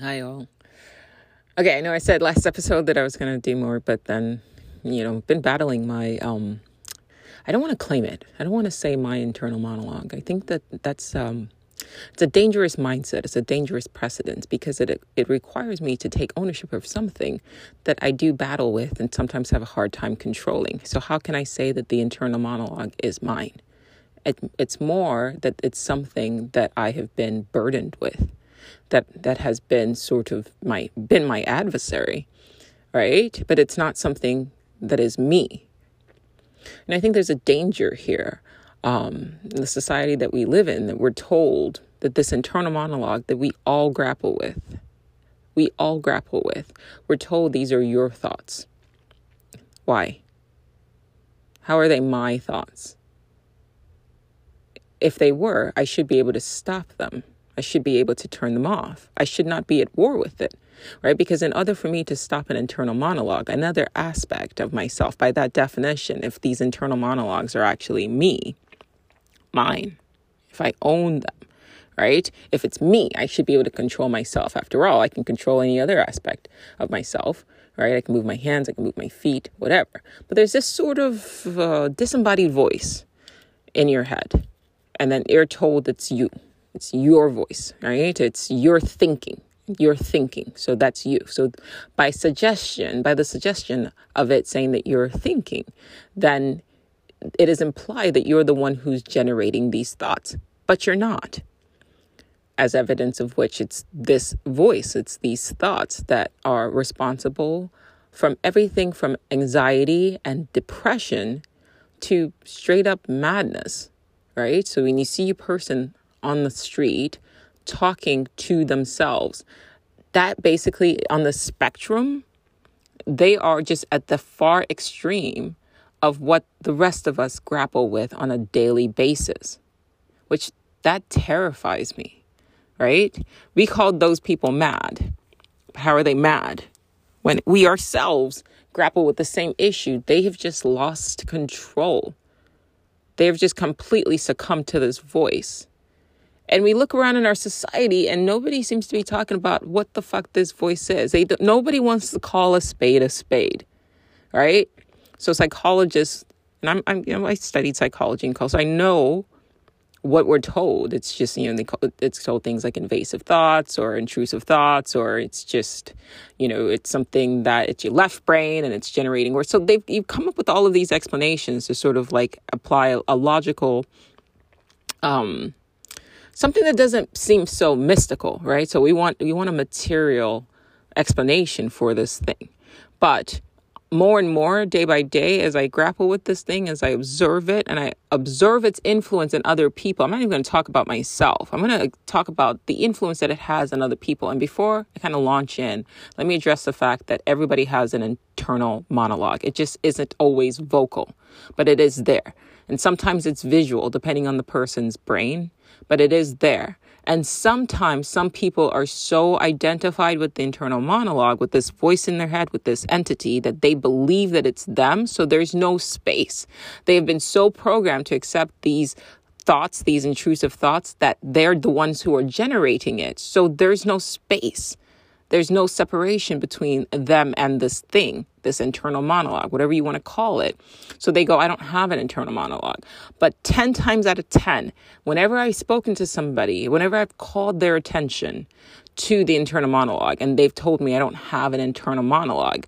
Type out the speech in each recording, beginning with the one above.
Hi, all. Okay, I know I said last episode that I was going to do more, but then, you know, been battling my, um, I don't want to claim it. I don't want to say my internal monologue. I think that that's, um, it's a dangerous mindset. It's a dangerous precedent because it it requires me to take ownership of something that I do battle with and sometimes have a hard time controlling. So how can I say that the internal monologue is mine? It, it's more that it's something that I have been burdened with that that has been sort of my been my adversary, right? But it's not something that is me. And I think there's a danger here. Um, in the society that we live in, that we're told that this internal monologue that we all grapple with, we all grapple with, we're told these are your thoughts. Why? How are they my thoughts? If they were, I should be able to stop them. I should be able to turn them off. I should not be at war with it, right? Because in order for me to stop an internal monologue, another aspect of myself, by that definition, if these internal monologues are actually me, mine, if I own them, right? If it's me, I should be able to control myself. After all, I can control any other aspect of myself, right? I can move my hands, I can move my feet, whatever. But there's this sort of uh, disembodied voice in your head, and then you're told it's you it's your voice, right? It's your thinking. You're thinking. So that's you. So by suggestion, by the suggestion of it saying that you're thinking, then it is implied that you're the one who's generating these thoughts, but you're not. As evidence of which it's this voice, it's these thoughts that are responsible from everything from anxiety and depression to straight up madness, right? So when you see a person on the street talking to themselves. That basically, on the spectrum, they are just at the far extreme of what the rest of us grapple with on a daily basis, which that terrifies me, right? We called those people mad. How are they mad? When we ourselves grapple with the same issue, they have just lost control. They have just completely succumbed to this voice. And we look around in our society and nobody seems to be talking about what the fuck this voice is. They, nobody wants to call a spade a spade, right? So psychologists, and I'm, I'm you know, I studied psychology and so I know what we're told. It's just, you know, they call, it's told things like invasive thoughts or intrusive thoughts, or it's just, you know, it's something that it's your left brain and it's generating. Or so they've you've come up with all of these explanations to sort of like apply a, a logical, um, something that doesn't seem so mystical, right? So we want we want a material explanation for this thing. But more and more day by day as I grapple with this thing, as I observe it and I observe its influence in other people, I'm not even going to talk about myself. I'm going to talk about the influence that it has on other people. And before I kind of launch in, let me address the fact that everybody has an internal monologue. It just isn't always vocal, but it is there. And sometimes it's visual, depending on the person's brain but it is there. And sometimes some people are so identified with the internal monologue, with this voice in their head, with this entity, that they believe that it's them. So there's no space. They have been so programmed to accept these thoughts, these intrusive thoughts, that they're the ones who are generating it. So there's no space. There's no separation between them and this thing, this internal monologue, whatever you want to call it. So they go, I don't have an internal monologue. But 10 times out of 10, whenever I've spoken to somebody, whenever I've called their attention to the internal monologue and they've told me I don't have an internal monologue,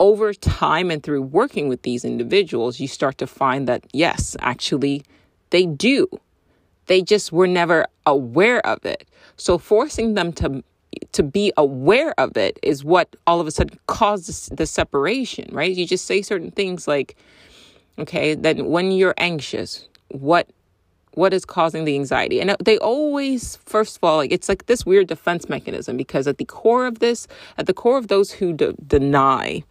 over time and through working with these individuals, you start to find that yes, actually, they do. They just were never aware of it. So forcing them to to be aware of it is what all of a sudden causes the separation, right? You just say certain things like, okay, then when you're anxious, what what is causing the anxiety? And they always, first of all, like it's like this weird defense mechanism because at the core of this, at the core of those who de- deny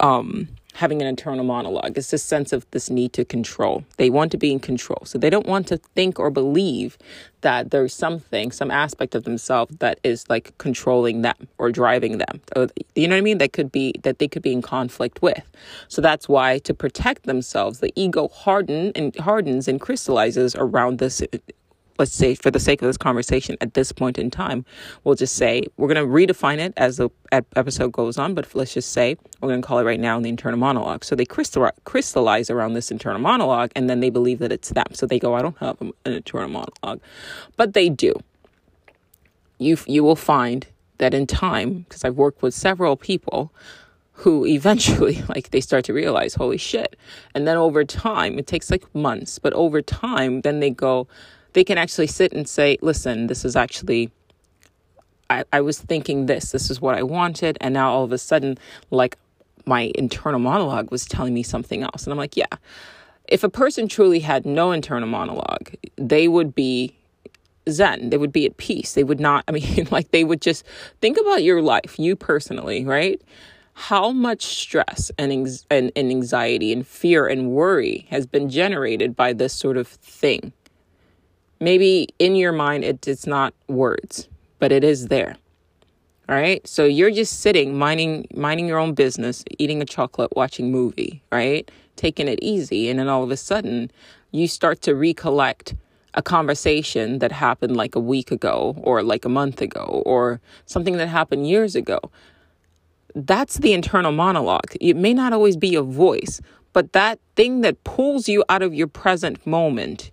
um, having an internal monologue. It's this sense of this need to control. They want to be in control. So they don't want to think or believe that there's something, some aspect of themselves that is like controlling them or driving them. Uh, you know what I mean? That could be that they could be in conflict with. So that's why to protect themselves, the ego harden and hardens and crystallizes around this uh, let's say for the sake of this conversation at this point in time, we'll just say we're going to redefine it as the episode goes on, but let's just say we're going to call it right now in the internal monologue. So they crystallize around this internal monologue and then they believe that it's them. So they go, I don't have an internal monologue, but they do. You, you will find that in time, because I've worked with several people who eventually like they start to realize holy shit and then over time it takes like months but over time then they go they can actually sit and say, listen, this is actually, I, I was thinking this, this is what I wanted. And now all of a sudden, like my internal monologue was telling me something else. And I'm like, yeah, if a person truly had no internal monologue, they would be zen they would be at peace they would not i mean like they would just think about your life you personally right how much stress and, and, and anxiety and fear and worry has been generated by this sort of thing maybe in your mind it's not words, but it is there. All right. So you're just sitting, minding minding your own business, eating a chocolate, watching movie, right? Taking it easy. And then all of a sudden you start to recollect a conversation that happened like a week ago or like a month ago or something that happened years ago. That's the internal monologue. It may not always be a voice, but that thing that pulls you out of your present moment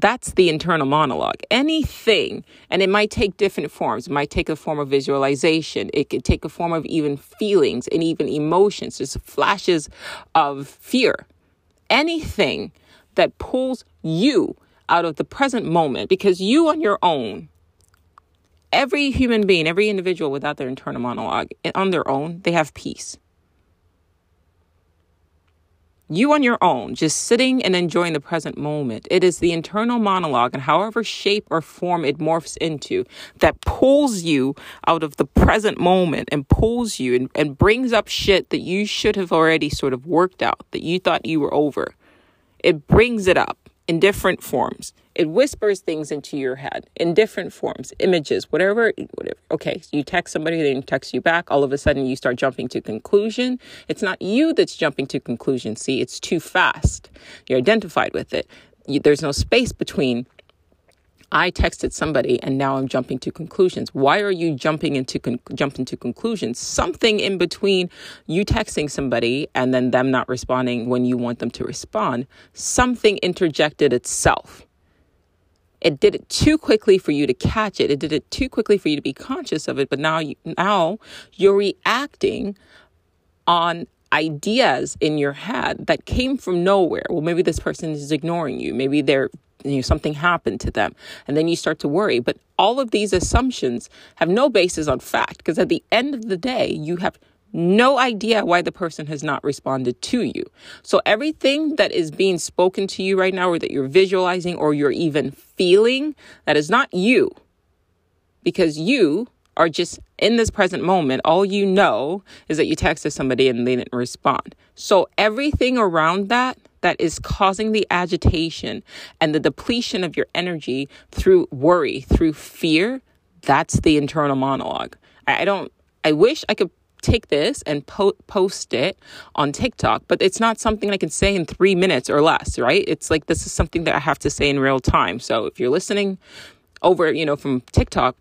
that's the internal monologue. Anything, and it might take different forms. It might take a form of visualization. It could take a form of even feelings and even emotions, just flashes of fear. Anything that pulls you out of the present moment because you on your own, every human being, every individual without their internal monologue, on their own, they have peace you on your own, just sitting and enjoying the present moment. It is the internal monologue and however shape or form it morphs into that pulls you out of the present moment and pulls you and, and brings up shit that you should have already sort of worked out, that you thought you were over. It brings it up in different forms. It whispers things into your head in different forms, images, whatever, whatever. Okay, so you text somebody, they text you back. All of a sudden, you start jumping to conclusion. It's not you that's jumping to conclusion. See, it's too fast. You're identified with it. You, there's no space between I texted somebody and now I'm jumping to conclusions. Why are you jumping into con- jumping to conclusions? Something in between you texting somebody and then them not responding when you want them to respond. Something interjected itself. It did it too quickly for you to catch it. It did it too quickly for you to be conscious of it. But now, you, now you're reacting on ideas in your head that came from nowhere. Well, maybe this person is ignoring you. Maybe they're you know, something happened to them. And then you start to worry. But all of these assumptions have no basis on fact because at the end of the day, you have no idea why the person has not responded to you. So everything that is being spoken to you right now, or that you're visualizing, or you're even feeling, that is not you. Because you are just in this present moment. All you know is that you texted somebody and they didn't respond. So everything around that that is causing the agitation and the depletion of your energy through worry, through fear, that's the internal monologue. I don't, I wish I could take this and po- post it on TikTok, but it's not something I can say in three minutes or less, right? It's like this is something that I have to say in real time. So if you're listening over, you know, from TikTok,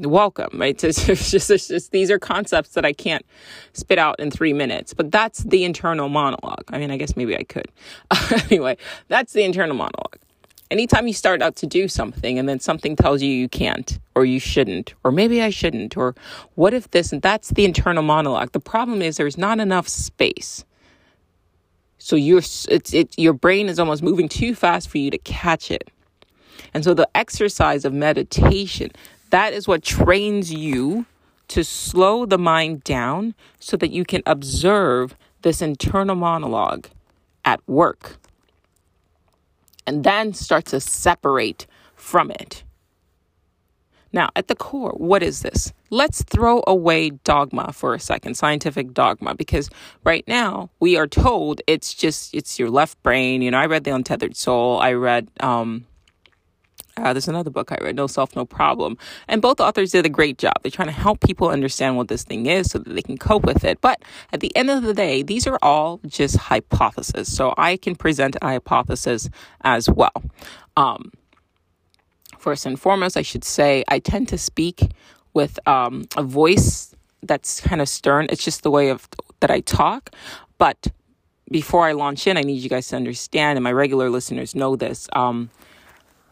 welcome, right? It's just, it's just, these are concepts that I can't spit out in three minutes, but that's the internal monologue. I mean, I guess maybe I could. anyway, that's the internal monologue. Anytime you start out to do something and then something tells you you can't or you shouldn't, or maybe I shouldn't, or what if this, and that's the internal monologue. The problem is there's not enough space. So your, it's, it, your brain is almost moving too fast for you to catch it. And so the exercise of meditation, that is what trains you to slow the mind down so that you can observe this internal monologue at work and then start to separate from it. Now, at the core, what is this? Let's throw away dogma for a second, scientific dogma, because right now we are told it's just, it's your left brain. You know, I read The Untethered Soul. I read, um, uh, there's another book I read, No Self, No Problem. And both authors did a great job. They're trying to help people understand what this thing is so that they can cope with it. But at the end of the day, these are all just hypotheses. So I can present a hypothesis as well. Um, first and foremost, I should say I tend to speak with um, a voice that's kind of stern. It's just the way of that I talk. But before I launch in, I need you guys to understand, and my regular listeners know this. Um,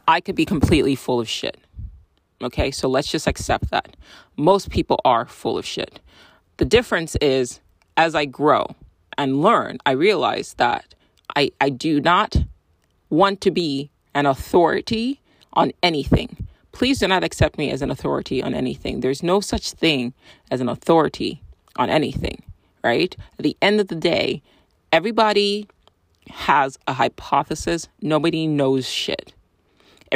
I could be completely full of shit. Okay, so let's just accept that. Most people are full of shit. The difference is as I grow and learn, I realize that I, I do not want to be an authority on anything. Please do not accept me as an authority on anything. There's no such thing as an authority on anything, right? At the end of the day, everybody has a hypothesis. Nobody knows shit.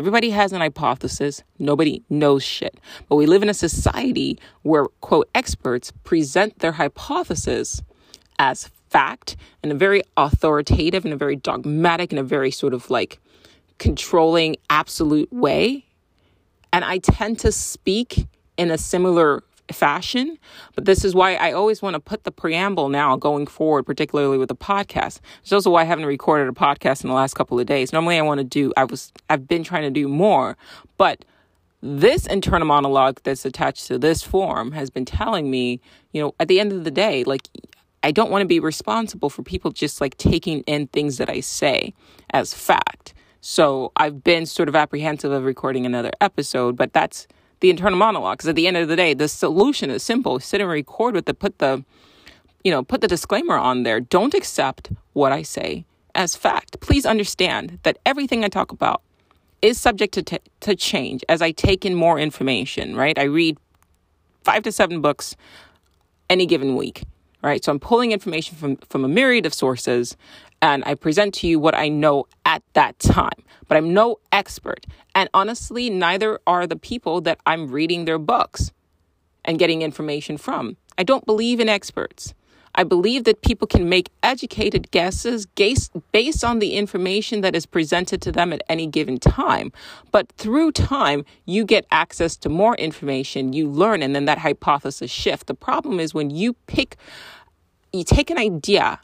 Everybody has an hypothesis. Nobody knows shit. But we live in a society where, quote, experts present their hypothesis as fact in a very authoritative and a very dogmatic and a very sort of like controlling, absolute way. And I tend to speak in a similar fashion. But this is why I always want to put the preamble now going forward, particularly with the podcast. It's also why I haven't recorded a podcast in the last couple of days. Normally I want to do I was I've been trying to do more, but this internal monologue that's attached to this form has been telling me, you know, at the end of the day, like I don't want to be responsible for people just like taking in things that I say as fact. So I've been sort of apprehensive of recording another episode, but that's the internal monologue. Because at the end of the day, the solution is simple: sit and record with the put the, you know, put the disclaimer on there. Don't accept what I say as fact. Please understand that everything I talk about is subject to t- to change as I take in more information. Right? I read five to seven books any given week. Right? So I'm pulling information from from a myriad of sources, and I present to you what I know at that time. But I'm no expert. And honestly, neither are the people that I'm reading their books and getting information from. I don't believe in experts. I believe that people can make educated guesses based on the information that is presented to them at any given time. But through time, you get access to more information, you learn, and then that hypothesis shift. The problem is when you pick, you take an idea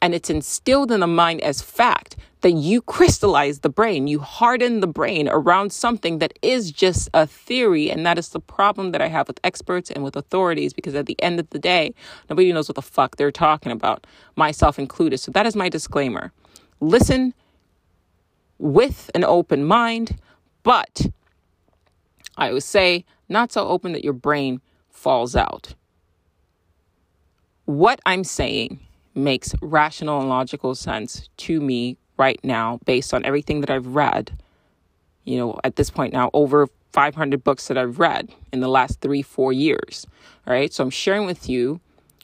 and it's instilled in the mind as fact, then you crystallize the brain, you harden the brain around something that is just a theory. And that is the problem that I have with experts and with authorities because at the end of the day, nobody knows what the fuck they're talking about, myself included. So that is my disclaimer. Listen with an open mind, but I would say not so open that your brain falls out. What I'm saying makes rational and logical sense to me right now based on everything that I've read. You know, at this point now, over 500 books that I've read in the last three, four years. All right. So I'm sharing with you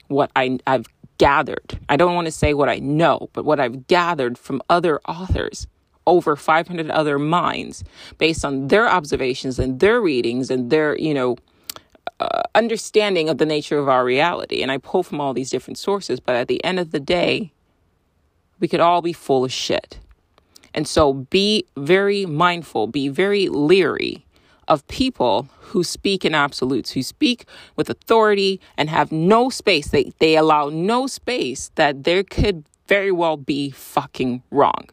what I, I've gathered. I don't want to say what I know, but what I've gathered from other authors, over 500 other minds, based on their observations and their readings and their, you know, uh, understanding of the nature of our reality. And I pull from all these different sources, but at the end of the day, we could all be full of shit. And so be very mindful, be very leery of people who speak in absolutes, who speak with authority and have no space. They, they allow no space that there could very well be fucking wrong.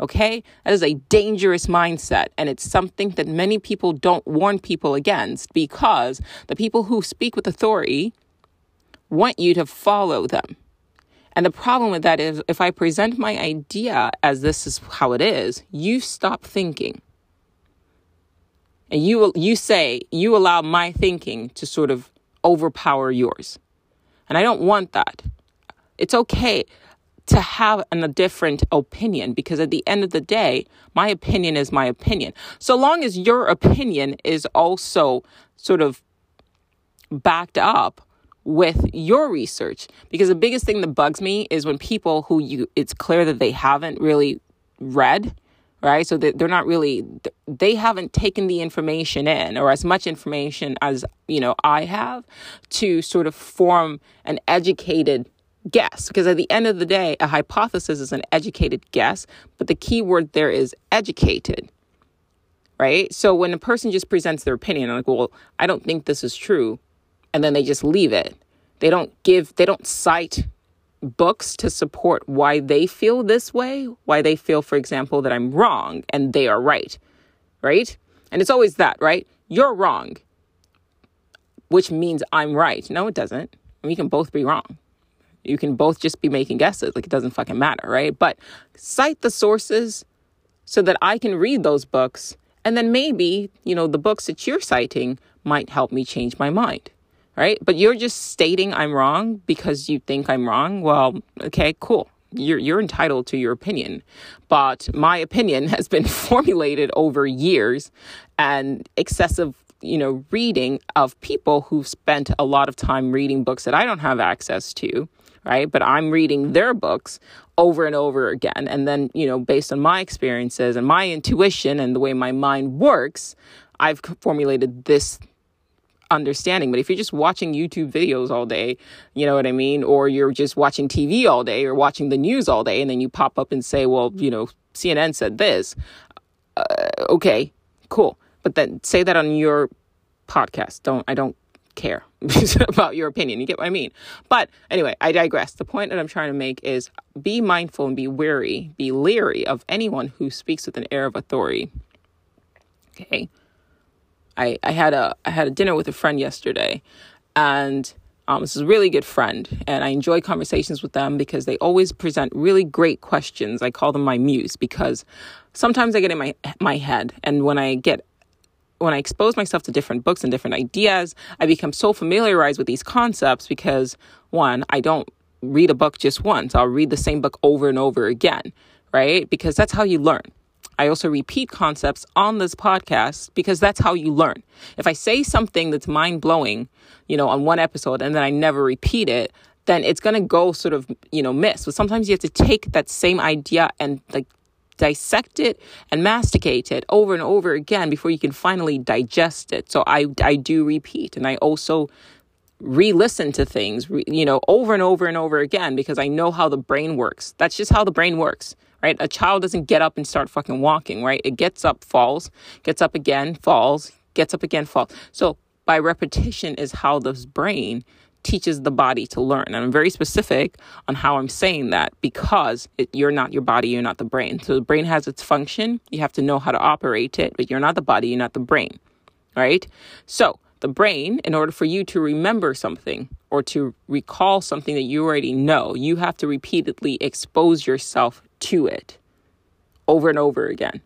Okay? That is a dangerous mindset. And it's something that many people don't warn people against because the people who speak with authority want you to follow them. And the problem with that is if I present my idea as this is how it is, you stop thinking. And you you say you allow my thinking to sort of overpower yours. And I don't want that. It's okay to have an, a different opinion because at the end of the day, my opinion is my opinion. So long as your opinion is also sort of backed up with your research because the biggest thing that bugs me is when people who you it's clear that they haven't really read right? So they're not really they haven't taken the information in or as much information as you know i have to sort of form an educated guess. Because at the end of the day a hypothesis is an educated guess but the key word there is educated right? So when a person just presents their opinion I'm like well i don't think this is true and then they just leave it they don't give they don't cite books to support why they feel this way why they feel for example that i'm wrong and they are right right And it's always that, right? You're wrong, which means I'm right. No, it doesn't. We can both be wrong. You can both just be making guesses. Like it doesn't fucking matter, right? But cite the sources so that I can read those books. And then maybe, you know, the books that you're citing might help me change my mind, right? But you're just stating I'm wrong because you think I'm wrong. Well, okay, cool. You're, you're entitled to your opinion. But my opinion has been formulated over years and excessive you know, reading of people who've spent a lot of time reading books that I don't have access to, right? But I'm reading their books over and over again. And then, you know, based on my experiences and my intuition and the way my mind works, I've formulated this understanding. But if you're just watching YouTube videos all day, you know what I mean? Or you're just watching TV all day or watching the news all day, and then you pop up and say, well, you know, CNN said this. Uh, okay, cool but then say that on your podcast. Don't I don't care about your opinion. You get what I mean? But anyway, I digress. The point that I'm trying to make is be mindful and be wary, be leery of anyone who speaks with an air of authority. Okay. I, I had a I had a dinner with a friend yesterday and um, this is a really good friend, and I enjoy conversations with them because they always present really great questions. I call them my muse because sometimes I get in my my head, and when I get when I expose myself to different books and different ideas, I become so familiarized with these concepts because one, I don't read a book just once. I'll read the same book over and over again, right? Because that's how you learn. I also repeat concepts on this podcast because that's how you learn. If I say something that's mind blowing, you know, on one episode and then I never repeat it, then it's going to go sort of, you know, miss. But sometimes you have to take that same idea and like dissect it and masticate it over and over again before you can finally digest it. So I, I do repeat and I also re-listen to things, you know, over and over and over again because I know how the brain works. That's just how the brain works, right? A child doesn't get up and start fucking walking, right? It gets up, falls, gets up again, falls, gets up again, falls. So by repetition is how this brain teaches the body to learn. And I'm very specific on how I'm saying that because it, you're not your body, you're not the brain. So the brain has its function. You have to know how to operate it, but you're not the body, you're not the brain. Right? So the brain, in order for you to remember something or to recall something that you already know, you have to repeatedly expose yourself to it over and over again.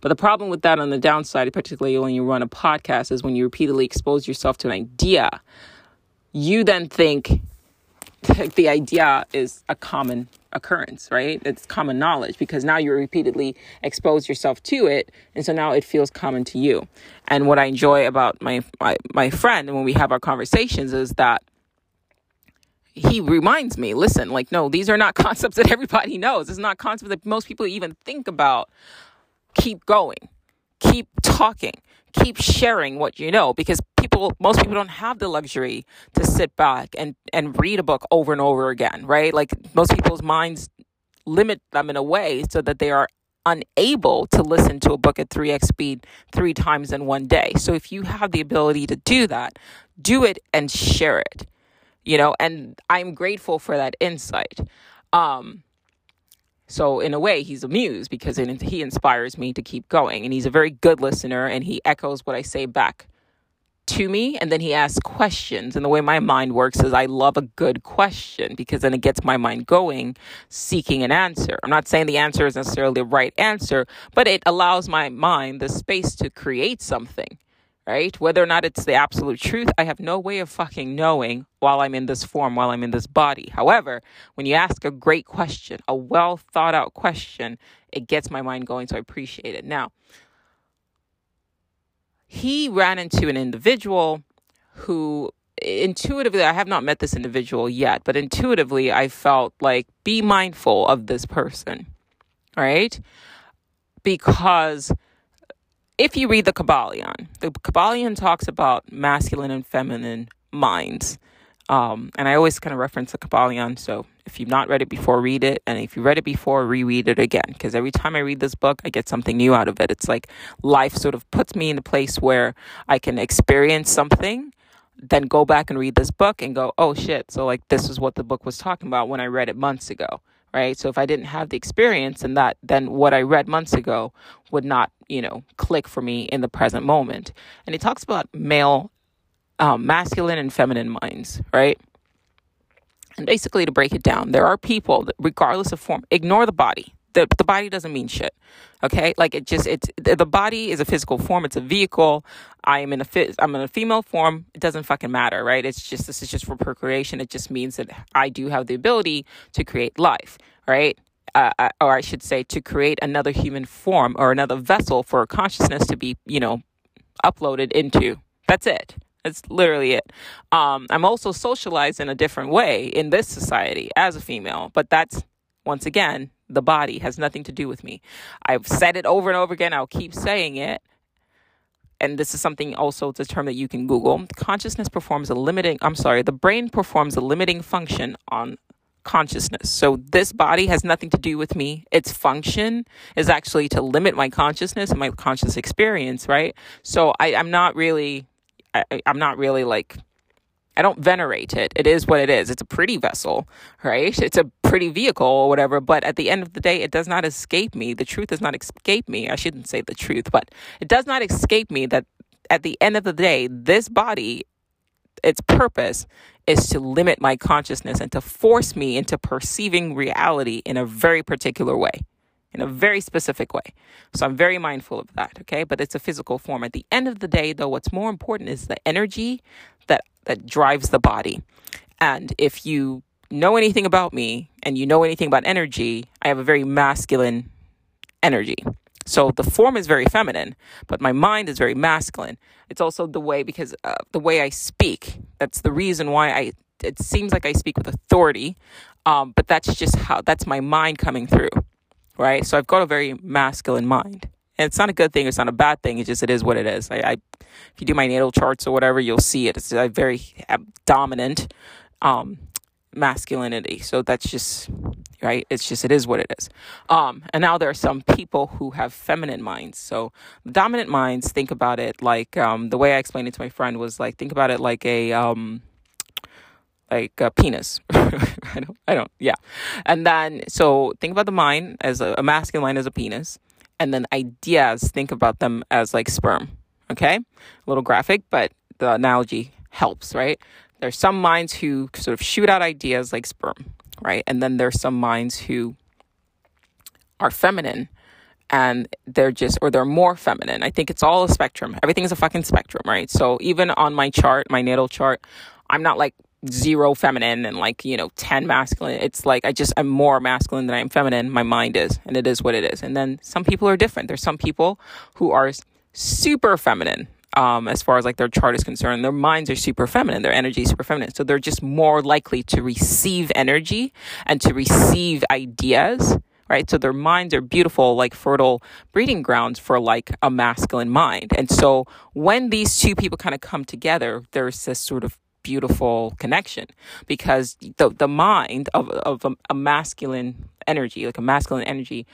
But the problem with that on the downside, particularly when you run a podcast, is when you repeatedly expose yourself to an idea you then think that the idea is a common occurrence, right? It's common knowledge because now you repeatedly expose yourself to it, and so now it feels common to you. And what I enjoy about my my, my friend when we have our conversations is that he reminds me, listen, like no, these are not concepts that everybody knows. It's not concepts that most people even think about. Keep going. Keep talking keep sharing what you know because people most people don't have the luxury to sit back and and read a book over and over again right like most people's minds limit them in a way so that they are unable to listen to a book at 3x speed three times in one day so if you have the ability to do that do it and share it you know and i'm grateful for that insight um so in a way, he's amused because he inspires me to keep going. And he's a very good listener and he echoes what I say back to me. And then he asks questions. And the way my mind works is I love a good question because then it gets my mind going, seeking an answer. I'm not saying the answer is necessarily the right answer, but it allows my mind the space to create something right? Whether or not it's the absolute truth, I have no way of fucking knowing while I'm in this form, while I'm in this body. However, when you ask a great question, a well thought out question, it gets my mind going, so I appreciate it. Now, he ran into an individual who intuitively, I have not met this individual yet, but intuitively, I felt like be mindful of this person, right? Because if you read the Kybalion, the Kybalion talks about masculine and feminine minds. Um, and I always kind of reference the Kybalion. So if you've not read it before, read it. And if you read it before, reread it again. Because every time I read this book, I get something new out of it. It's like life sort of puts me in a place where I can experience something, then go back and read this book and go, oh shit. So, like, this is what the book was talking about when I read it months ago right? So if I didn't have the experience and that, then what I read months ago would not, you know, click for me in the present moment. And he talks about male, um, masculine and feminine minds, right? And basically, to break it down, there are people that, regardless of form, ignore the body. The, the body doesn't mean shit. Okay, like it just it's the body is a physical form. It's a vehicle. I am in a fit. I'm in a female form. It doesn't fucking matter, right? It's just this is just for procreation. It just means that I do have the ability to create life, right? Uh, uh or I should say, to create another human form or another vessel for consciousness to be, you know, uploaded into. That's it. That's literally it. Um, I'm also socialized in a different way in this society as a female, but that's once again the body has nothing to do with me. I've said it over and over again. I'll keep saying it. And this is something also, it's a term that you can Google. Consciousness performs a limiting, I'm sorry, the brain performs a limiting function on consciousness. So this body has nothing to do with me. Its function is actually to limit my consciousness and my conscious experience, right? So I, I'm not really, I, I'm not really like I don't venerate it. It is what it is. It's a pretty vessel, right? It's a pretty vehicle or whatever. But at the end of the day, it does not escape me. The truth does not escape me. I shouldn't say the truth, but it does not escape me that at the end of the day, this body, its purpose is to limit my consciousness and to force me into perceiving reality in a very particular way in a very specific way. So I'm very mindful of that, okay? But it's a physical form. At the end of the day, though, what's more important is the energy that drives the body. And if you know anything about me and you know anything about energy, I have a very masculine energy. So the form is very feminine, but my mind is very masculine. It's also the way because uh, the way I speak. That's the reason why I. It seems like I speak with authority, um, but that's just how. That's my mind coming through, right? So I've got a very masculine mind. And it's not a good thing. It's not a bad thing. It's just it is what it is. I, I if you do my natal charts or whatever, you'll see it. It's a very dominant um, masculinity. So that's just right. It's just it is what it is. Um, and now there are some people who have feminine minds. So dominant minds think about it like um, the way I explained it to my friend was like think about it like a um, like a penis. I don't, I don't, yeah. And then, so think about the mind as a, a masculine as a penis and then ideas, think about them as like sperm. Okay? A little graphic, but the analogy helps, right? There's some minds who sort of shoot out ideas like sperm, right? And then there's some minds who are feminine and they're just or they're more feminine. I think it's all a spectrum. Everything's a fucking spectrum, right? So even on my chart, my natal chart, I'm not like zero feminine and like you know 10 masculine. It's like i just i'm more masculine than i am feminine. My mind is and it is what it is. And then some people are different. There's some people who are super feminine um, as far as like their chart is concerned. Their minds are super feminine. Their energy is super feminine. So they're just more likely to receive energy and to receive ideas right? So their minds are beautiful like fertile breeding grounds for like a masculine mind. And so when these two people kind of come together there's this sort of beautiful connection because the the mind of of a, a masculine energy, like a masculine energy,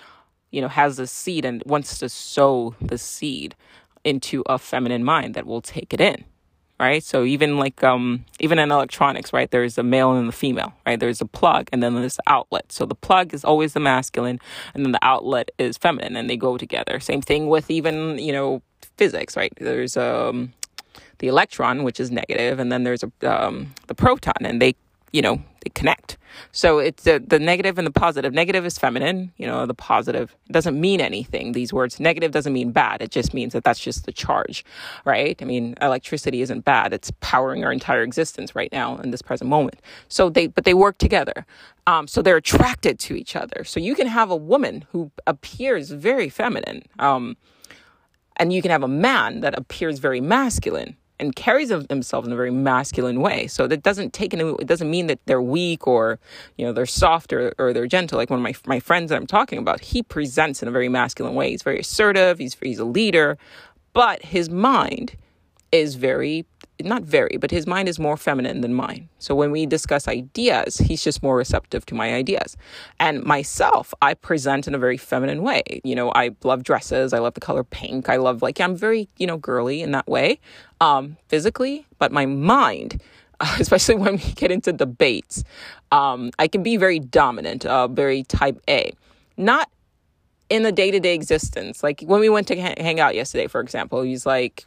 you know, has a seed and wants to sow the seed into a feminine mind that will take it in right? So even like um even in electronics right there's a male and the female right? There's a plug and then there's the outlet. So the plug is always the masculine and then the outlet is feminine and they go together. Same thing with even you know physics right? There's um the electron, which is negative, and then there's a, um, the proton, and they, you know, they connect. So it's the, the negative and the positive. Negative is feminine, you know, the positive doesn't mean anything. These words, negative doesn't mean bad. It just means that that's just the charge, right? I mean, electricity isn't bad. It's powering our entire existence right now in this present moment. So they, but they work together. Um, so they're attracted to each other. So you can have a woman who appears very feminine. Um, and you can have a man that appears very masculine and carries of themselves in a very masculine way. So that doesn't take into it doesn't mean that they're weak or you know they're soft or, or they're gentle. Like one of my my friends that I'm talking about, he presents in a very masculine way. He's very assertive. He's he's a leader, but his mind is very not very, but his mind is more feminine than mine. So when we discuss ideas, he's just more receptive to my ideas. And myself, I present in a very feminine way. You know, I love dresses. I love the color pink. I love like I'm very, you know, girly in that way, um, physically, but my mind especially when we get into debates. Um, I can be very dominant, uh, very type A. Not in the day to day existence. Like when we went to hang out yesterday, for example, he's like,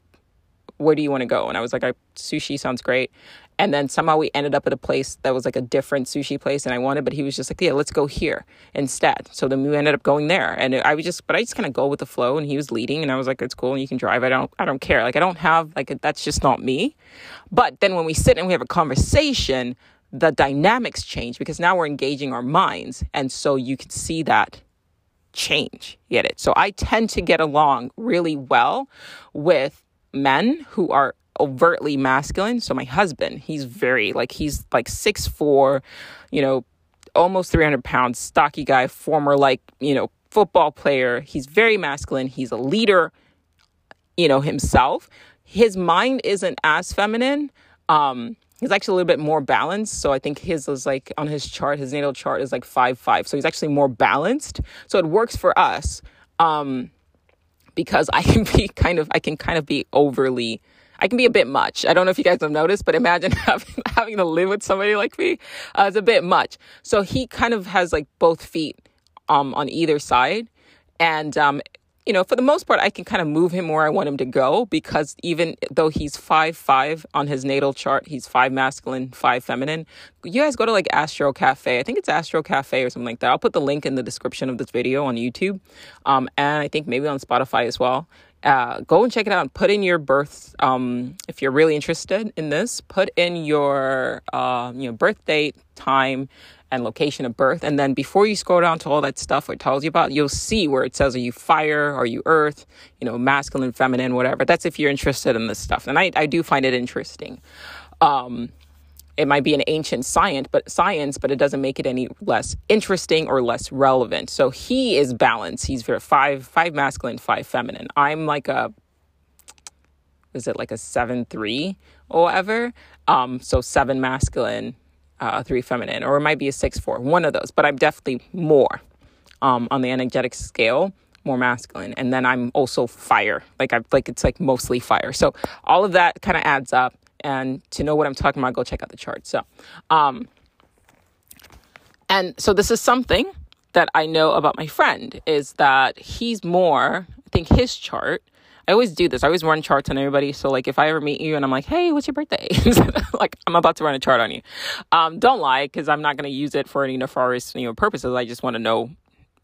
Where do you want to go? And I was like, Sushi sounds great. And then somehow we ended up at a place that was like a different sushi place and I wanted, but he was just like, yeah, let's go here instead. So then we ended up going there. And I was just, but I just kind of go with the flow and he was leading and I was like, it's cool and you can drive. I don't, I don't care. Like I don't have, like, that's just not me. But then when we sit and we have a conversation, the dynamics change because now we're engaging our minds. And so you can see that change. Get it? So I tend to get along really well with men who are overtly masculine. So my husband, he's very like he's like six four, you know, almost three hundred pounds, stocky guy, former like you know football player. He's very masculine. He's a leader, you know himself. His mind isn't as feminine. Um, he's actually a little bit more balanced. So I think his is like on his chart, his natal chart is like five five. So he's actually more balanced. So it works for us. Um, because I can be kind of I can kind of be overly I can be a bit much. I don't know if you guys have noticed, but imagine having, having to live with somebody like me. Uh, it's a bit much. So he kind of has like both feet um, on either side. And um, you know, for the most part, I can kind of move him where I want him to go because even though he's five five on his natal chart, he's five masculine, five feminine. You guys go to like Astro Cafe. I think it's Astro Cafe or something like that. I'll put the link in the description of this video on YouTube, um, and I think maybe on Spotify as well. Uh, go and check it out and put in your birth um, if you're really interested in this put in your uh, you know birth date time and location of birth. And then before you scroll down to all that stuff it tells you about, you'll see where it says, are you fire? Are you earth? You know, masculine, feminine, whatever. That's if you're interested in this stuff. And I, I do find it interesting. Um, it might be an ancient science, but science, but it doesn't make it any less interesting or less relevant. So he is balanced. He's five, five masculine, five feminine. I'm like a, is it like a seven three or whatever? Um, so seven masculine, uh, three feminine, or it might be a six four, one of those. But I'm definitely more um, on the energetic scale, more masculine, and then I'm also fire. Like I like it's like mostly fire. So all of that kind of adds up. And to know what I'm talking about, go check out the chart. So, um, and so this is something that I know about my friend is that he's more. I think his chart I always do this. I always run charts on everybody. So like if I ever meet you and I'm like, hey, what's your birthday? like I'm about to run a chart on you. Um, don't lie because I'm not going to use it for any nefarious you know purposes. I just want to know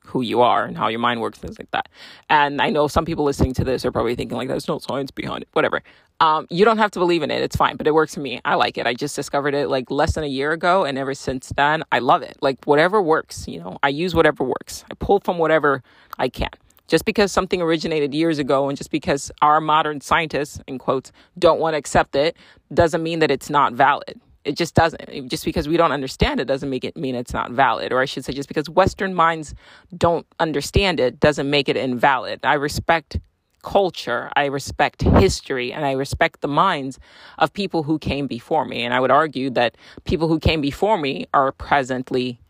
who you are and how your mind works, things like that. And I know some people listening to this are probably thinking like, there's no science behind it. Whatever. Um, you don't have to believe in it. It's fine, but it works for me. I like it. I just discovered it like less than a year ago, and ever since then, I love it. Like whatever works, you know. I use whatever works. I pull from whatever I can. Just because something originated years ago and just because our modern scientists, in quotes, don't want to accept it, doesn't mean that it's not valid. It just doesn't. Just because we don't understand it doesn't make it mean it's not valid. Or I should say, just because Western minds don't understand it doesn't make it invalid. I respect culture, I respect history, and I respect the minds of people who came before me. And I would argue that people who came before me are presently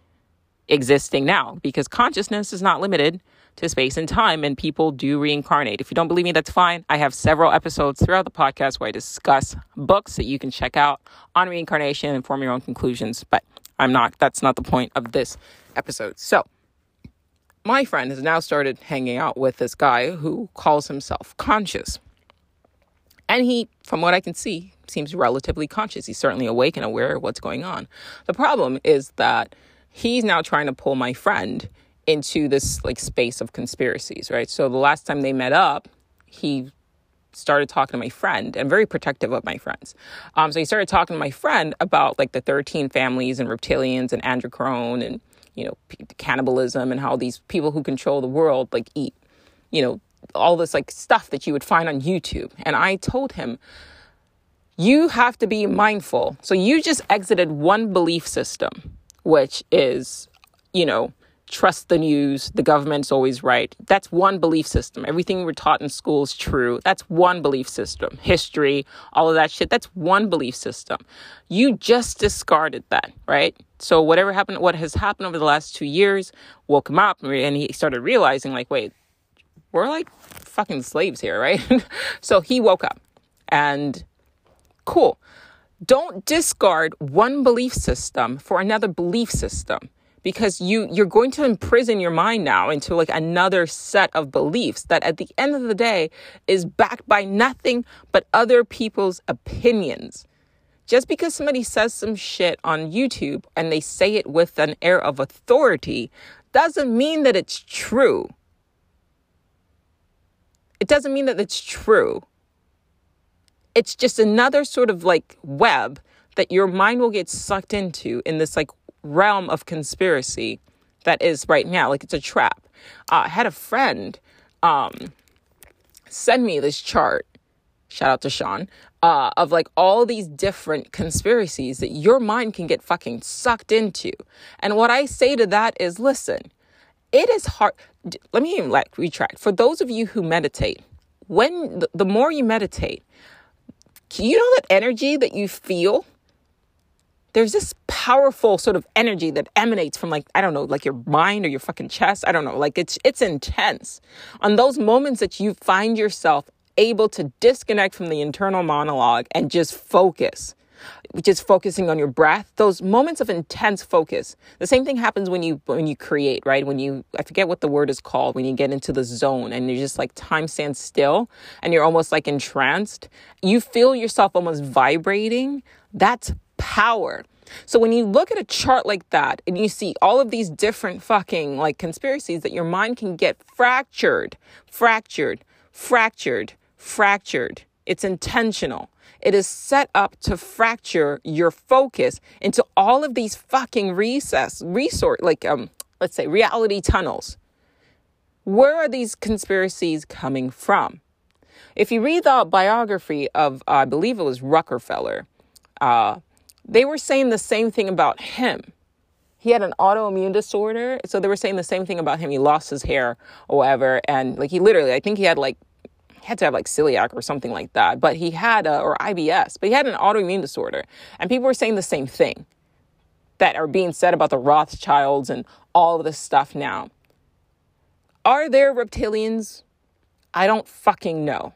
existing now because consciousness is not limited to space and time, and people do reincarnate. If you don't believe me, that's fine. I have several episodes throughout the podcast where I discuss books that you can check out on reincarnation and form your own conclusions, but I'm not, that's not the point of this episode. So, my friend has now started hanging out with this guy who calls himself conscious. And he, from what I can see, seems relatively conscious. He's certainly awake and aware of what's going on. The problem is that he's now trying to pull my friend into this like space of conspiracies, right? So the last time they met up, he started talking to my friend and very protective of my friends. Um, so he started talking to my friend about like the 13 families and reptilians and adrenochrome and, you know, cannibalism and how these people who control the world like eat, you know, all this like stuff that you would find on YouTube. And I told him, you have to be mindful. So you just exited one belief system, which is, you know, trust the news, the government's always right. That's one belief system. Everything we're taught in school is true. That's one belief system. History, all of that shit, that's one belief system. You just discarded that, right? So whatever happened, what has happened over the last two years woke him up and he started realizing, like, wait, we're like fucking slaves here, right? so he woke up and cool. Don't discard one belief system for another belief system because you you're going to imprison your mind now into like another set of beliefs that at the end of the day is backed by nothing but other people's opinions. Just because somebody says some shit on YouTube and they say it with an air of authority doesn't mean that it's true. It doesn't mean that it's true. It's just another sort of like web that your mind will get sucked into in this like realm of conspiracy that is right now. Like it's a trap. Uh, I had a friend um, send me this chart. Shout out to Sean. Uh, of like all these different conspiracies that your mind can get fucking sucked into. And what I say to that is listen, it is hard. Let me like retract. For those of you who meditate, when the, the more you meditate, you know that energy that you feel there's this powerful sort of energy that emanates from like I don't know, like your mind or your fucking chest. I don't know, like it's it's intense. On those moments that you find yourself able to disconnect from the internal monologue and just focus just focusing on your breath those moments of intense focus the same thing happens when you when you create right when you i forget what the word is called when you get into the zone and you're just like time stands still and you're almost like entranced you feel yourself almost vibrating that's power. So when you look at a chart like that and you see all of these different fucking like conspiracies that your mind can get fractured, fractured, fractured, fractured. It's intentional. It is set up to fracture your focus into all of these fucking recess, resort, like um, let's say reality tunnels. Where are these conspiracies coming from? If you read the biography of, uh, I believe it was Rockefeller, uh, they were saying the same thing about him. He had an autoimmune disorder, so they were saying the same thing about him. He lost his hair or whatever, and like he literally, I think he had like had to have like celiac or something like that, but he had a, or IBS, but he had an autoimmune disorder, and people were saying the same thing that are being said about the Rothschilds and all of this stuff now. Are there reptilians? I don't fucking know.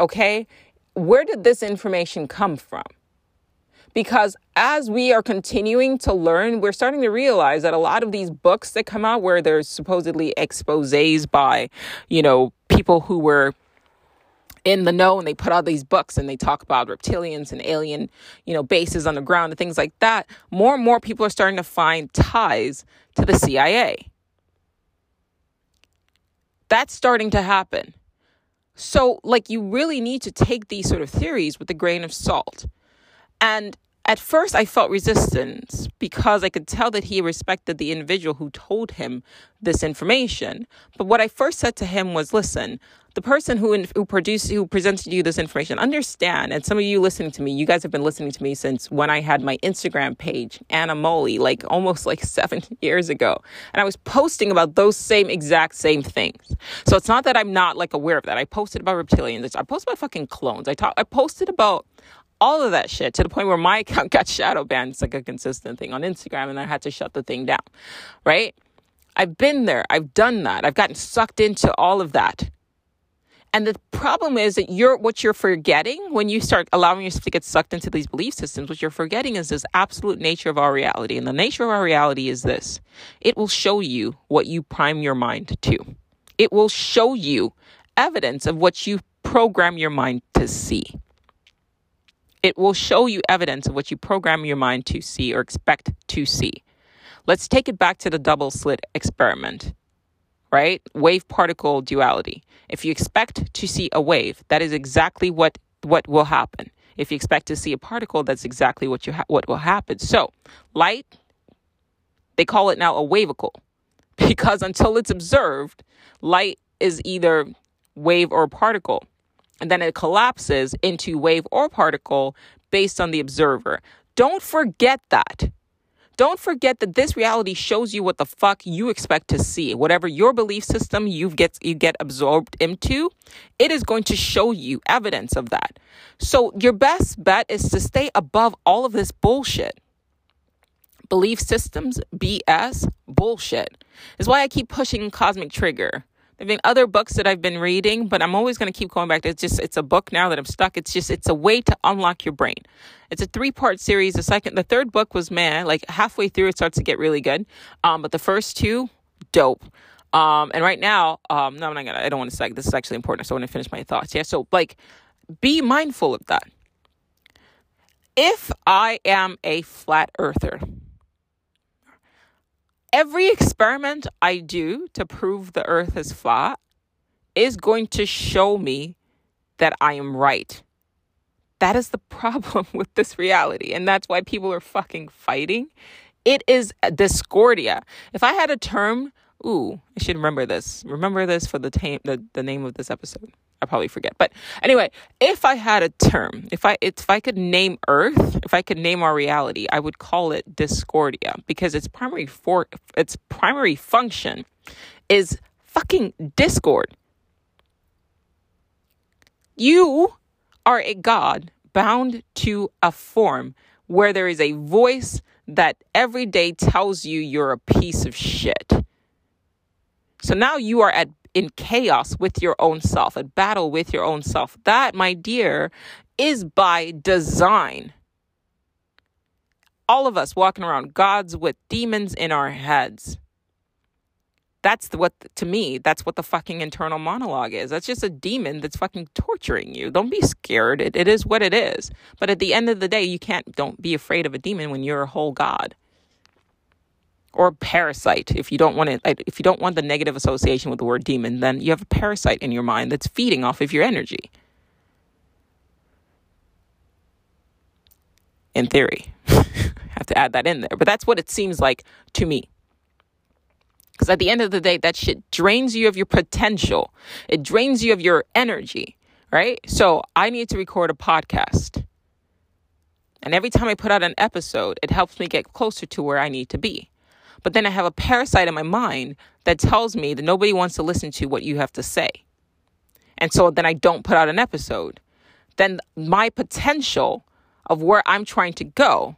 Okay? Where did this information come from? Because as we are continuing to learn, we're starting to realize that a lot of these books that come out where there's supposedly exposes by, you know, people who were in the know and they put out these books and they talk about reptilians and alien, you know, bases on the ground and things like that, more and more people are starting to find ties to the CIA. That's starting to happen. So, like, you really need to take these sort of theories with a grain of salt. And at first, I felt resistance because I could tell that he respected the individual who told him this information. But what I first said to him was, "Listen, the person who who produced who presented you this information, understand." And some of you listening to me, you guys have been listening to me since when I had my Instagram page, Anna Molly, like almost like seven years ago, and I was posting about those same exact same things. So it's not that I'm not like aware of that. I posted about reptilians. I posted about fucking clones. I talk. I posted about all of that shit to the point where my account got shadow banned. It's like a consistent thing on Instagram, and I had to shut the thing down, right? I've been there. I've done that. I've gotten sucked into all of that. And the problem is that you're what you're forgetting when you start allowing yourself to get sucked into these belief systems. What you're forgetting is this absolute nature of our reality. And the nature of our reality is this it will show you what you prime your mind to, it will show you evidence of what you program your mind to see. It will show you evidence of what you program your mind to see or expect to see. Let's take it back to the double slit experiment, right? Wave particle duality. If you expect to see a wave, that is exactly what, what will happen. If you expect to see a particle, that's exactly what, you ha- what will happen. So, light, they call it now a wavicle because until it's observed, light is either wave or particle and then it collapses into wave or particle based on the observer. Don't forget that. Don't forget that this reality shows you what the fuck you expect to see. Whatever your belief system you get you get absorbed into, it is going to show you evidence of that. So your best bet is to stay above all of this bullshit. Belief systems, BS, bullshit. Is why I keep pushing cosmic trigger There've been other books that I've been reading, but I'm always going to keep going back it's just it's a book now that I'm stuck. It's just it's a way to unlock your brain. It's a three-part series. The second the third book was man, like halfway through it starts to get really good. Um but the first two dope. Um and right now, um no I'm not to I don't want to say this is actually important. So I want to finish my thoughts. Yeah, so like be mindful of that. If I am a flat earther, every experiment I do to prove the earth is flat is going to show me that I am right. That is the problem with this reality. And that's why people are fucking fighting. It is discordia. If I had a term, ooh, I should remember this. Remember this for the, the, the name of this episode. I probably forget. But anyway, if I had a term, if I if I could name Earth, if I could name our reality, I would call it discordia because its primary for its primary function is fucking discord. You are a god bound to a form where there is a voice that every day tells you you're a piece of shit. So now you are at in chaos with your own self, at battle with your own self. That, my dear, is by design. All of us walking around gods with demons in our heads. That's what, to me, that's what the fucking internal monologue is. That's just a demon that's fucking torturing you. Don't be scared. It, it is what it is. But at the end of the day, you can't, don't be afraid of a demon when you're a whole god or parasite if you don't want it if you don't want the negative association with the word demon then you have a parasite in your mind that's feeding off of your energy. In theory. Have to add that in there but that's what it seems like to me. Because at the end of the day that shit drains you of your potential. It drains you of your energy right? So i need to record a podcast. And every time i put out an episode it helps me get closer to where i need to be but then I have a parasite in my mind that tells me that nobody wants to listen to what you have to say. And so then I don't put out an episode. Then my potential of where I'm trying to go,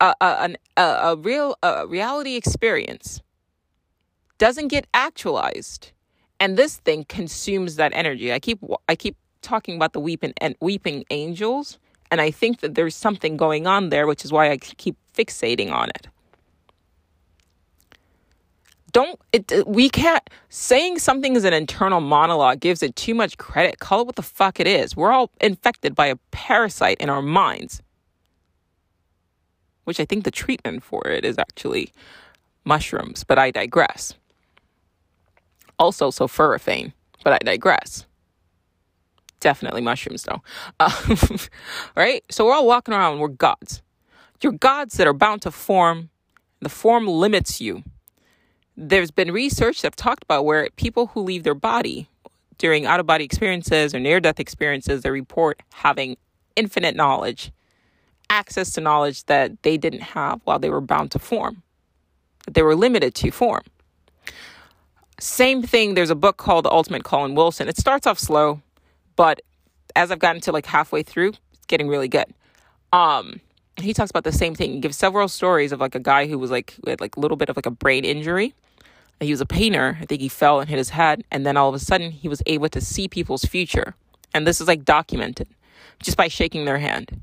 a, a, a, a real a reality experience, doesn't get actualized. And this thing consumes that energy. I keep I keep talking about the weeping and weeping angels, and I think that there's something going on there, which is why I keep fixating on it don't it, we can't saying something is an internal monologue gives it too much credit. Call it what the fuck it is. We're all infected by a parasite in our minds which i think the treatment for it is actually mushrooms but i digress. Also sulforaphane but i digress. Definitely mushrooms though. Uh, right? So we're all walking around we're gods. You're gods that are bound to form the form limits you there's been research that I've talked about where people who leave their body during out of body experiences or near death experiences, they report having infinite knowledge, access to knowledge that they didn't have while they were bound to form, that they were limited to form. Same thing, there's a book called The Ultimate Colin Wilson. It starts off slow, but as I've gotten to like halfway through, it's getting really good. Um, he talks about the same thing. He gives several stories of like a guy who was like had like a little bit of like a brain injury he was a painter. I think he fell and hit his head. And then all of a sudden, he was able to see people's future. And this is like documented just by shaking their hand.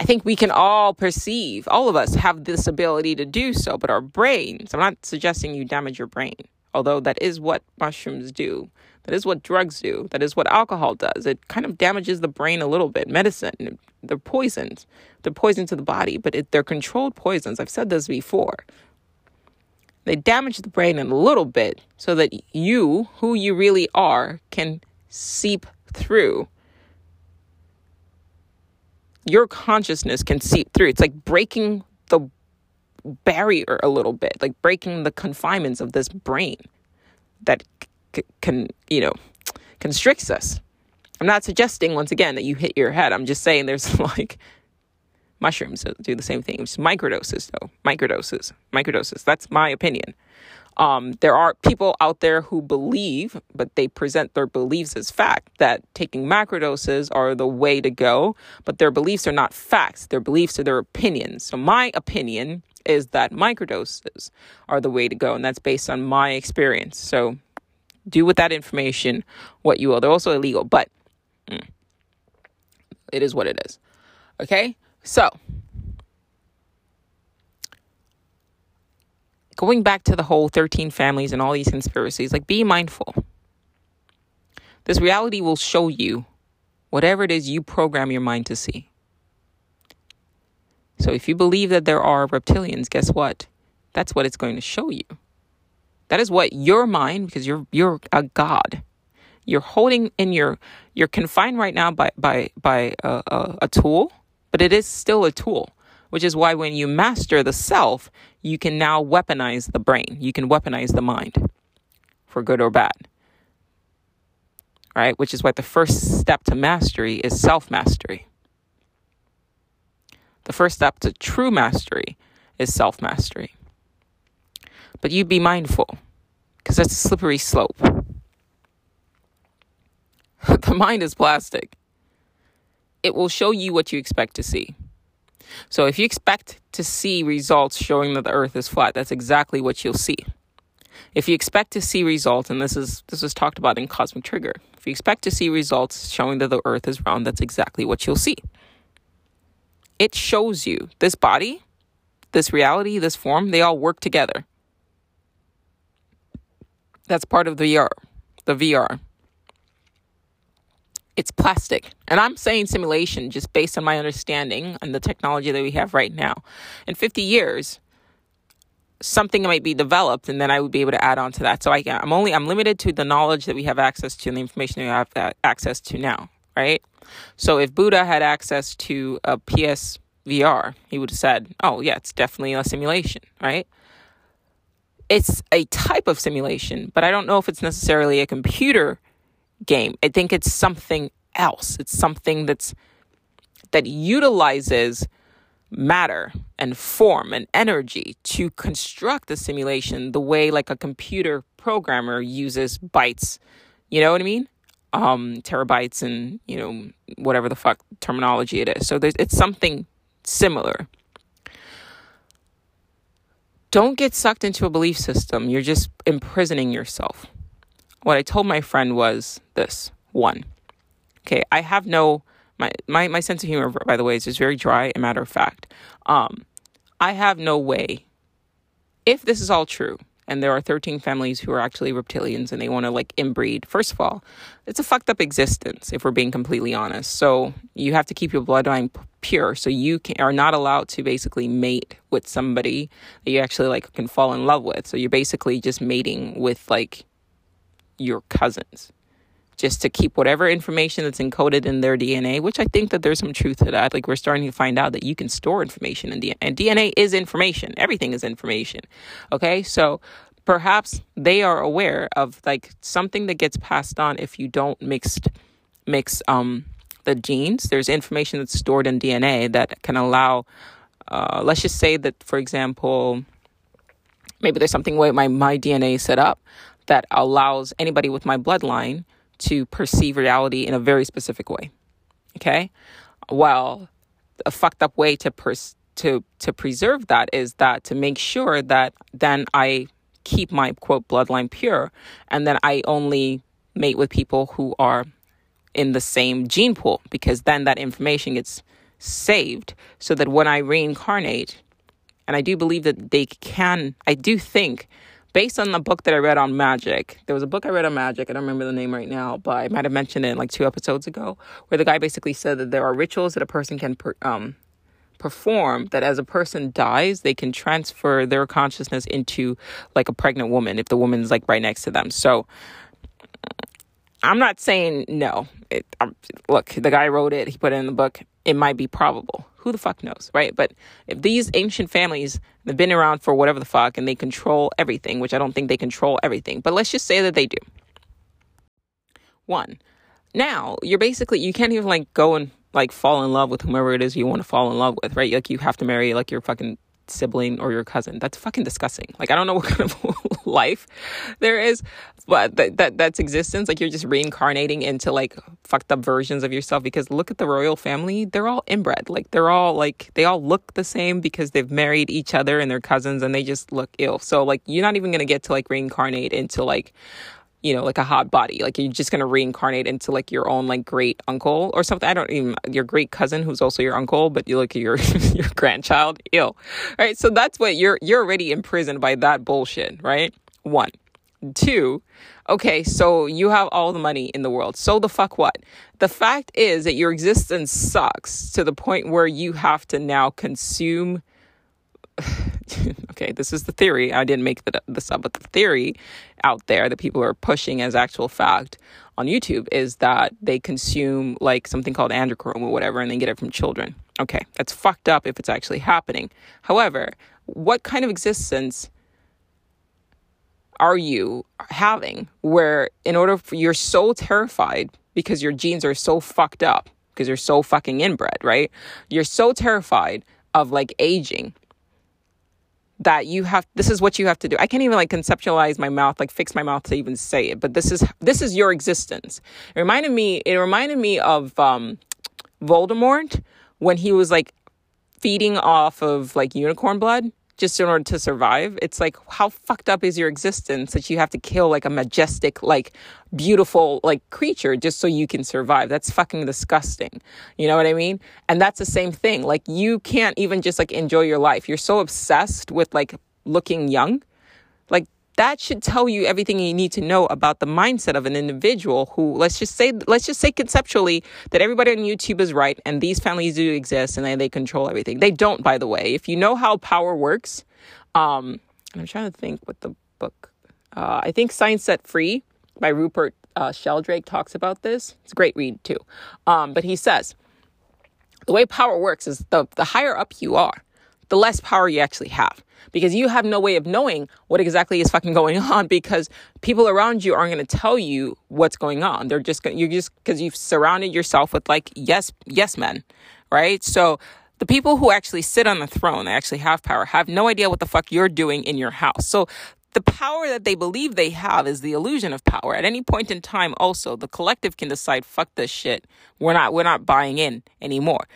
I think we can all perceive, all of us have this ability to do so, but our brains, I'm not suggesting you damage your brain, although that is what mushrooms do. That is what drugs do. That is what alcohol does. It kind of damages the brain a little bit. Medicine, they're poisons. They're poison to the body, but it, they're controlled poisons. I've said this before. They damage the brain a little bit so that you, who you really are, can seep through. Your consciousness can seep through. It's like breaking the barrier a little bit, like breaking the confinements of this brain that c- can, you know, constricts us. I'm not suggesting, once again, that you hit your head. I'm just saying there's like Mushrooms do the same thing. It's microdoses, though. Microdoses. Microdoses. That's my opinion. Um, there are people out there who believe, but they present their beliefs as fact, that taking macrodoses are the way to go, but their beliefs are not facts. Their beliefs are their opinions. So, my opinion is that microdoses are the way to go, and that's based on my experience. So do with that information what you will. They're also illegal, but mm, it is what it is. Okay? So, going back to the whole 13 families and all these conspiracies, like be mindful. This reality will show you whatever it is you program your mind to see. So if you believe that there are reptilians, guess what? That's what it's going to show you. That is what your mind, because you're you're a god. You're holding in your you're confined right now by by by a, a, a tool, but it is still a tool. Which is why when you master the self, you can now weaponize the brain. You can weaponize the mind for good or bad. Right? Which is why the first step to mastery is self mastery. The first step to true mastery is self mastery. But you be mindful because that's a slippery slope. the mind is plastic. It will show you what you expect to see. So if you expect to see results showing that the earth is flat, that's exactly what you'll see. If you expect to see results, and this is this was talked about in Cosmic Trigger, if you expect to see results showing that the earth is round, that's exactly what you'll see it shows you this body, this reality, this form, they all work together. That's part of the VR, the VR. It's plastic. And I'm saying simulation just based on my understanding and the technology that we have right now. In 50 years, something might be developed and then I would be able to add on to that. So I, I'm only I'm limited to the knowledge that we have access to and the information that we have access to now, right? So if Buddha had access to a PSVR, he would have said, "Oh yeah, it's definitely a simulation, right?" It's a type of simulation, but I don't know if it's necessarily a computer game. I think it's something else. It's something that's that utilizes matter and form and energy to construct the simulation the way like a computer programmer uses bytes. You know what I mean? um, terabytes and you know whatever the fuck terminology it is. So there's it's something similar. Don't get sucked into a belief system. You're just imprisoning yourself. What I told my friend was this: one, okay, I have no my my my sense of humor, by the way, is just very dry and matter of fact. Um, I have no way. If this is all true, and there are 13 families who are actually reptilians and they want to like inbreed. First of all, it's a fucked up existence if we're being completely honest. So you have to keep your bloodline pure. So you can, are not allowed to basically mate with somebody that you actually like can fall in love with. So you're basically just mating with like your cousins just to keep whatever information that's encoded in their DNA, which I think that there's some truth to that. Like we're starting to find out that you can store information in DNA, and DNA is information. Everything is information. Okay, so perhaps they are aware of like something that gets passed on if you don't mix mix um the genes. There's information that's stored in DNA that can allow. Uh, let's just say that, for example, maybe there's something where my my DNA is set up that allows anybody with my bloodline to perceive reality in a very specific way. Okay? Well, a fucked up way to pers- to to preserve that is that to make sure that then I keep my quote bloodline pure and then I only mate with people who are in the same gene pool because then that information gets saved so that when I reincarnate and I do believe that they can I do think based on the book that I read on magic. There was a book I read on magic. I don't remember the name right now, but I might have mentioned it like two episodes ago, where the guy basically said that there are rituals that a person can per, um, perform that as a person dies, they can transfer their consciousness into like a pregnant woman if the woman's like right next to them. So I'm not saying no. It, look, the guy wrote it, he put it in the book. It might be probable. Who the fuck knows, right? But if these ancient families have been around for whatever the fuck and they control everything, which I don't think they control everything, but let's just say that they do. One, now you're basically, you can't even like go and like fall in love with whomever it is you want to fall in love with, right? Like you have to marry like your fucking sibling or your cousin. That's fucking disgusting. Like I don't know what kind of life there is, but that, that that's existence. Like you're just reincarnating into like fucked up versions of yourself. Because look at the royal family; they're all inbred. Like they're all like they all look the same because they've married each other and their cousins, and they just look ill. So like you're not even gonna get to like reincarnate into like you know, like a hot body. Like you're just gonna reincarnate into like your own like great uncle or something. I don't even your great cousin who's also your uncle, but you look at your your grandchild. Ill. Right. So that's what you're you're already imprisoned by that bullshit, right? One. Two, okay, so you have all the money in the world. So the fuck what? The fact is that your existence sucks to the point where you have to now consume okay, this is the theory. I didn't make this up, but the theory out there that people are pushing as actual fact on YouTube is that they consume like something called adrenochrome or whatever and they get it from children. Okay, that's fucked up if it's actually happening. However, what kind of existence are you having where in order for you're so terrified because your genes are so fucked up because you're so fucking inbred, right? You're so terrified of like aging that you have this is what you have to do. I can't even like conceptualize my mouth like fix my mouth to even say it but this is this is your existence. It reminded me it reminded me of um voldemort when he was like feeding off of like unicorn blood just in order to survive. It's like, how fucked up is your existence that you have to kill like a majestic, like beautiful, like creature just so you can survive? That's fucking disgusting. You know what I mean? And that's the same thing. Like, you can't even just like enjoy your life. You're so obsessed with like looking young. Like, that should tell you everything you need to know about the mindset of an individual who let's just say let's just say conceptually that everybody on YouTube is right and these families do exist and they, they control everything. They don't, by the way. If you know how power works, um, I'm trying to think what the book. Uh, I think Science Set Free by Rupert uh, Sheldrake talks about this. It's a great read too. Um, but he says the way power works is the the higher up you are, the less power you actually have because you have no way of knowing what exactly is fucking going on because people around you aren't going to tell you what's going on. They're just you're just because you've surrounded yourself with like yes yes men, right? So the people who actually sit on the throne, they actually have power, have no idea what the fuck you're doing in your house. So the power that they believe they have is the illusion of power. At any point in time, also the collective can decide, fuck this shit. We're not we're not buying in anymore.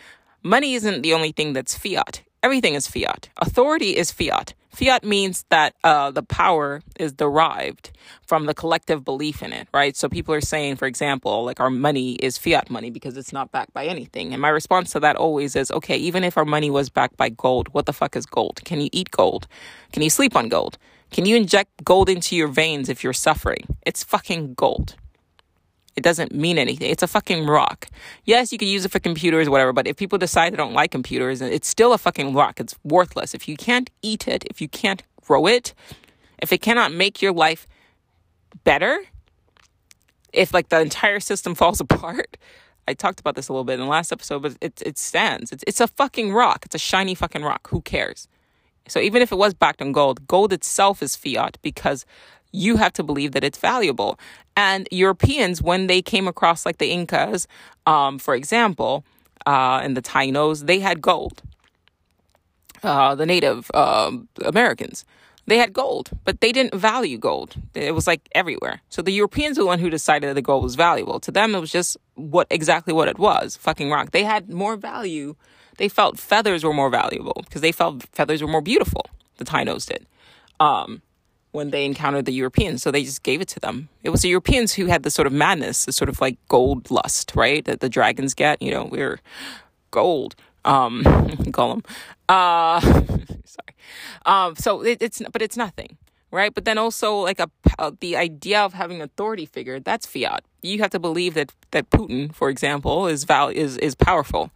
Money isn't the only thing that's fiat everything is fiat. Authority is fiat. Fiat means that uh, the power is derived from the collective belief in it, right? So people are saying, for example, like our money is fiat money because it's not backed by anything. And my response to that always is, okay, even if our money was backed by gold, what the fuck is gold? Can you eat gold? Can you sleep on gold? Can you inject gold into your veins if you're suffering? It's fucking gold. It doesn't mean anything. It's a fucking rock. Yes, you can use it for computers, whatever, but if people decide they don't like computers, it's still a fucking rock. It's worthless. If you can't eat it, if you can't grow it, if it cannot make your life better, if like the entire system falls apart, I talked about this a little bit in the last episode, but it, it stands. It's, it's a fucking rock. It's a shiny fucking rock. Who cares? So even if it was backed on gold, gold itself is fiat because you have to believe that it's valuable. And Europeans, when they came across like the Incas, um, for example, uh, and the Tainos, they had gold. Uh, the Native uh, Americans, they had gold, but they didn't value gold. It was like everywhere. So the Europeans were the one who decided that the gold was valuable. To them, it was just what exactly what it was, fucking rock. They had more value. They felt feathers were more valuable because they felt feathers were more beautiful. The Tainos did. Um, when they encountered the Europeans. So they just gave it to them. It was the Europeans who had the sort of madness, the sort of like gold lust, right? That the dragons get. You know, we're gold. Um, call them. Uh, sorry. Um, so it, it's but it's nothing, right? But then also like a uh, the idea of having authority figure that's fiat. You have to believe that that Putin, for example, is val is is powerful,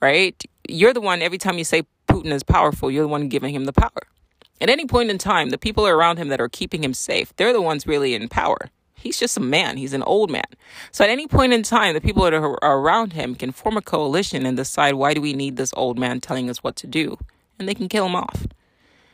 right? You're the one every time you say Putin is powerful, you're the one giving him the power. At any point in time, the people around him that are keeping him safe, they're the ones really in power. He's just a man. He's an old man. So at any point in time, the people that are around him can form a coalition and decide why do we need this old man telling us what to do? And they can kill him off.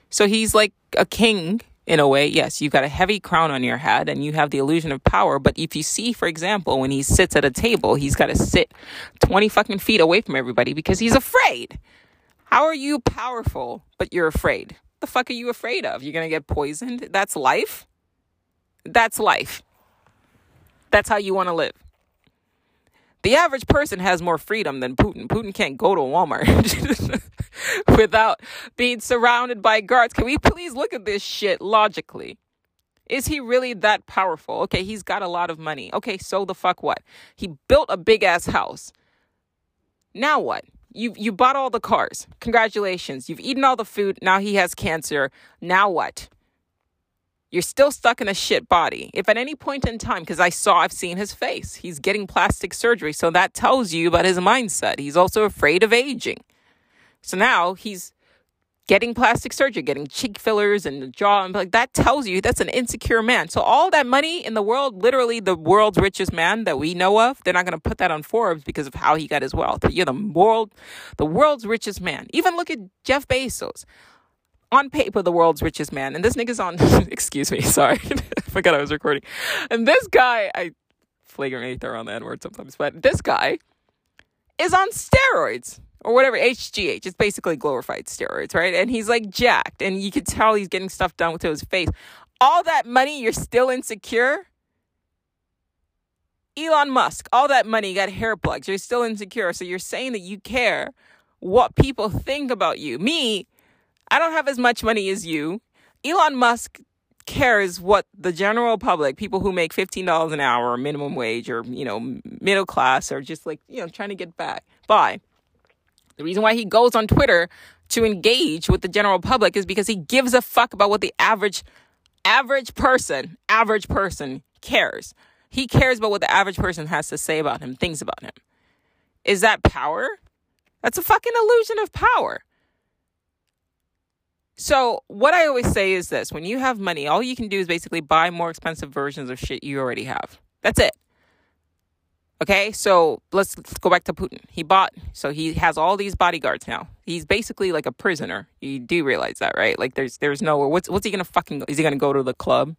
So he's like a king in a way. Yes, you've got a heavy crown on your head and you have the illusion of power. But if you see, for example, when he sits at a table, he's got to sit 20 fucking feet away from everybody because he's afraid. How are you powerful, but you're afraid? The fuck are you afraid of? You're going to get poisoned? That's life? That's life. That's how you want to live. The average person has more freedom than Putin. Putin can't go to Walmart without being surrounded by guards. Can we please look at this shit logically? Is he really that powerful? Okay, he's got a lot of money. Okay, so the fuck what? He built a big ass house. Now what? You you bought all the cars. Congratulations. You've eaten all the food. Now he has cancer. Now what? You're still stuck in a shit body. If at any point in time, because I saw, I've seen his face, he's getting plastic surgery. So that tells you about his mindset. He's also afraid of aging. So now he's getting plastic surgery, getting cheek fillers and the jaw, and like that tells you that's an insecure man. So all that money in the world, literally the world's richest man that we know of, they're not going to put that on Forbes because of how he got his wealth. You're the world, the world's richest man. Even look at Jeff Bezos on paper the world's richest man and this nigga's on excuse me sorry i forgot i was recording and this guy i flagrantly throw on the n word sometimes but this guy is on steroids or whatever hgh it's basically glorified steroids right? And he's like jacked and you can tell he's getting stuff done to his face. All that money you're still insecure? Elon musk all that money you got hair plugs you're still insecure. So you're saying that you care what people think about you. Me I don't have as much money as you. Elon Musk cares what the general public, people who make $15 an hour minimum wage or, you know, middle class or just like, you know, trying to get back by. The reason why he goes on Twitter to engage with the general public is because he gives a fuck about what the average average person, average person cares. He cares about what the average person has to say about him, thinks about him. Is that power? That's a fucking illusion of power. So, what I always say is this when you have money, all you can do is basically buy more expensive versions of shit you already have. That's it. Okay, so let's, let's go back to Putin. He bought, so he has all these bodyguards now. He's basically like a prisoner. You do realize that, right? Like, there's there's nowhere. What's what's he gonna fucking? Is he gonna go to the club?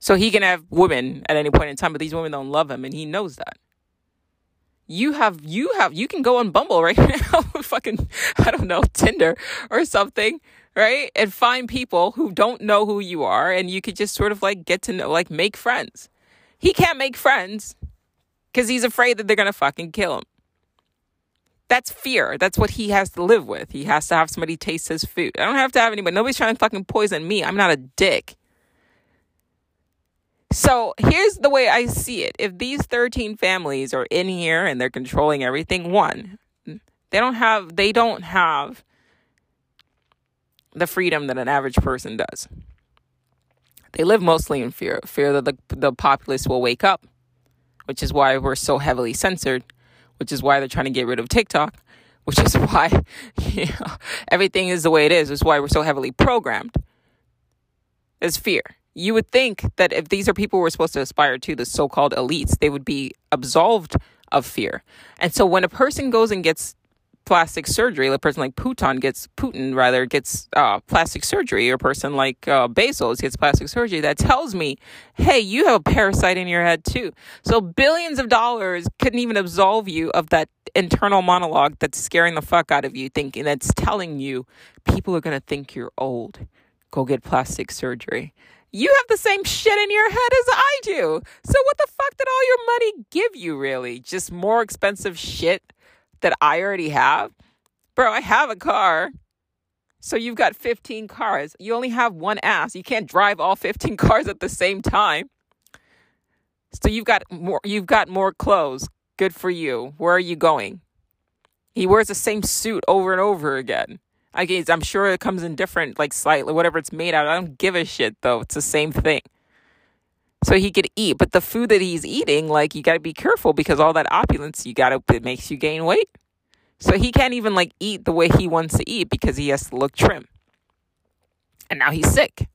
So he can have women at any point in time, but these women don't love him, and he knows that you have you have you can go on Bumble right now, fucking I don't know Tinder or something, right? And find people who don't know who you are, and you could just sort of like get to know, like make friends. He can't make friends because he's afraid that they're gonna fucking kill him. That's fear. That's what he has to live with. He has to have somebody taste his food. I don't have to have anybody. Nobody's trying to fucking poison me. I'm not a dick. So here's the way I see it. If these 13 families are in here and they're controlling everything, one, they don't have they don't have the freedom that an average person does. They live mostly in fear, fear that the the populace will wake up, which is why we're so heavily censored, which is why they're trying to get rid of TikTok, which is why you know, everything is the way it is. It's why we're so heavily programmed. Is fear you would think that if these are people we're supposed to aspire to, the so called elites, they would be absolved of fear. And so when a person goes and gets plastic surgery, a person like Putin gets Putin rather gets uh, plastic surgery, a person like uh, gets plastic surgery, that tells me, hey, you have a parasite in your head too. So billions of dollars couldn't even absolve you of that internal monologue that's scaring the fuck out of you, thinking that's telling you people are gonna think you're old. Go get plastic surgery. You have the same shit in your head as I do. So what the fuck did all your money give you really? Just more expensive shit that I already have? Bro, I have a car. So you've got 15 cars. You only have one ass. You can't drive all 15 cars at the same time. So you've got more you've got more clothes. Good for you. Where are you going? He wears the same suit over and over again. I guess I'm sure it comes in different, like slightly, whatever it's made out. I don't give a shit though. It's the same thing. So he could eat, but the food that he's eating, like you got to be careful because all that opulence, you got to it makes you gain weight. So he can't even like eat the way he wants to eat because he has to look trim. And now he's sick.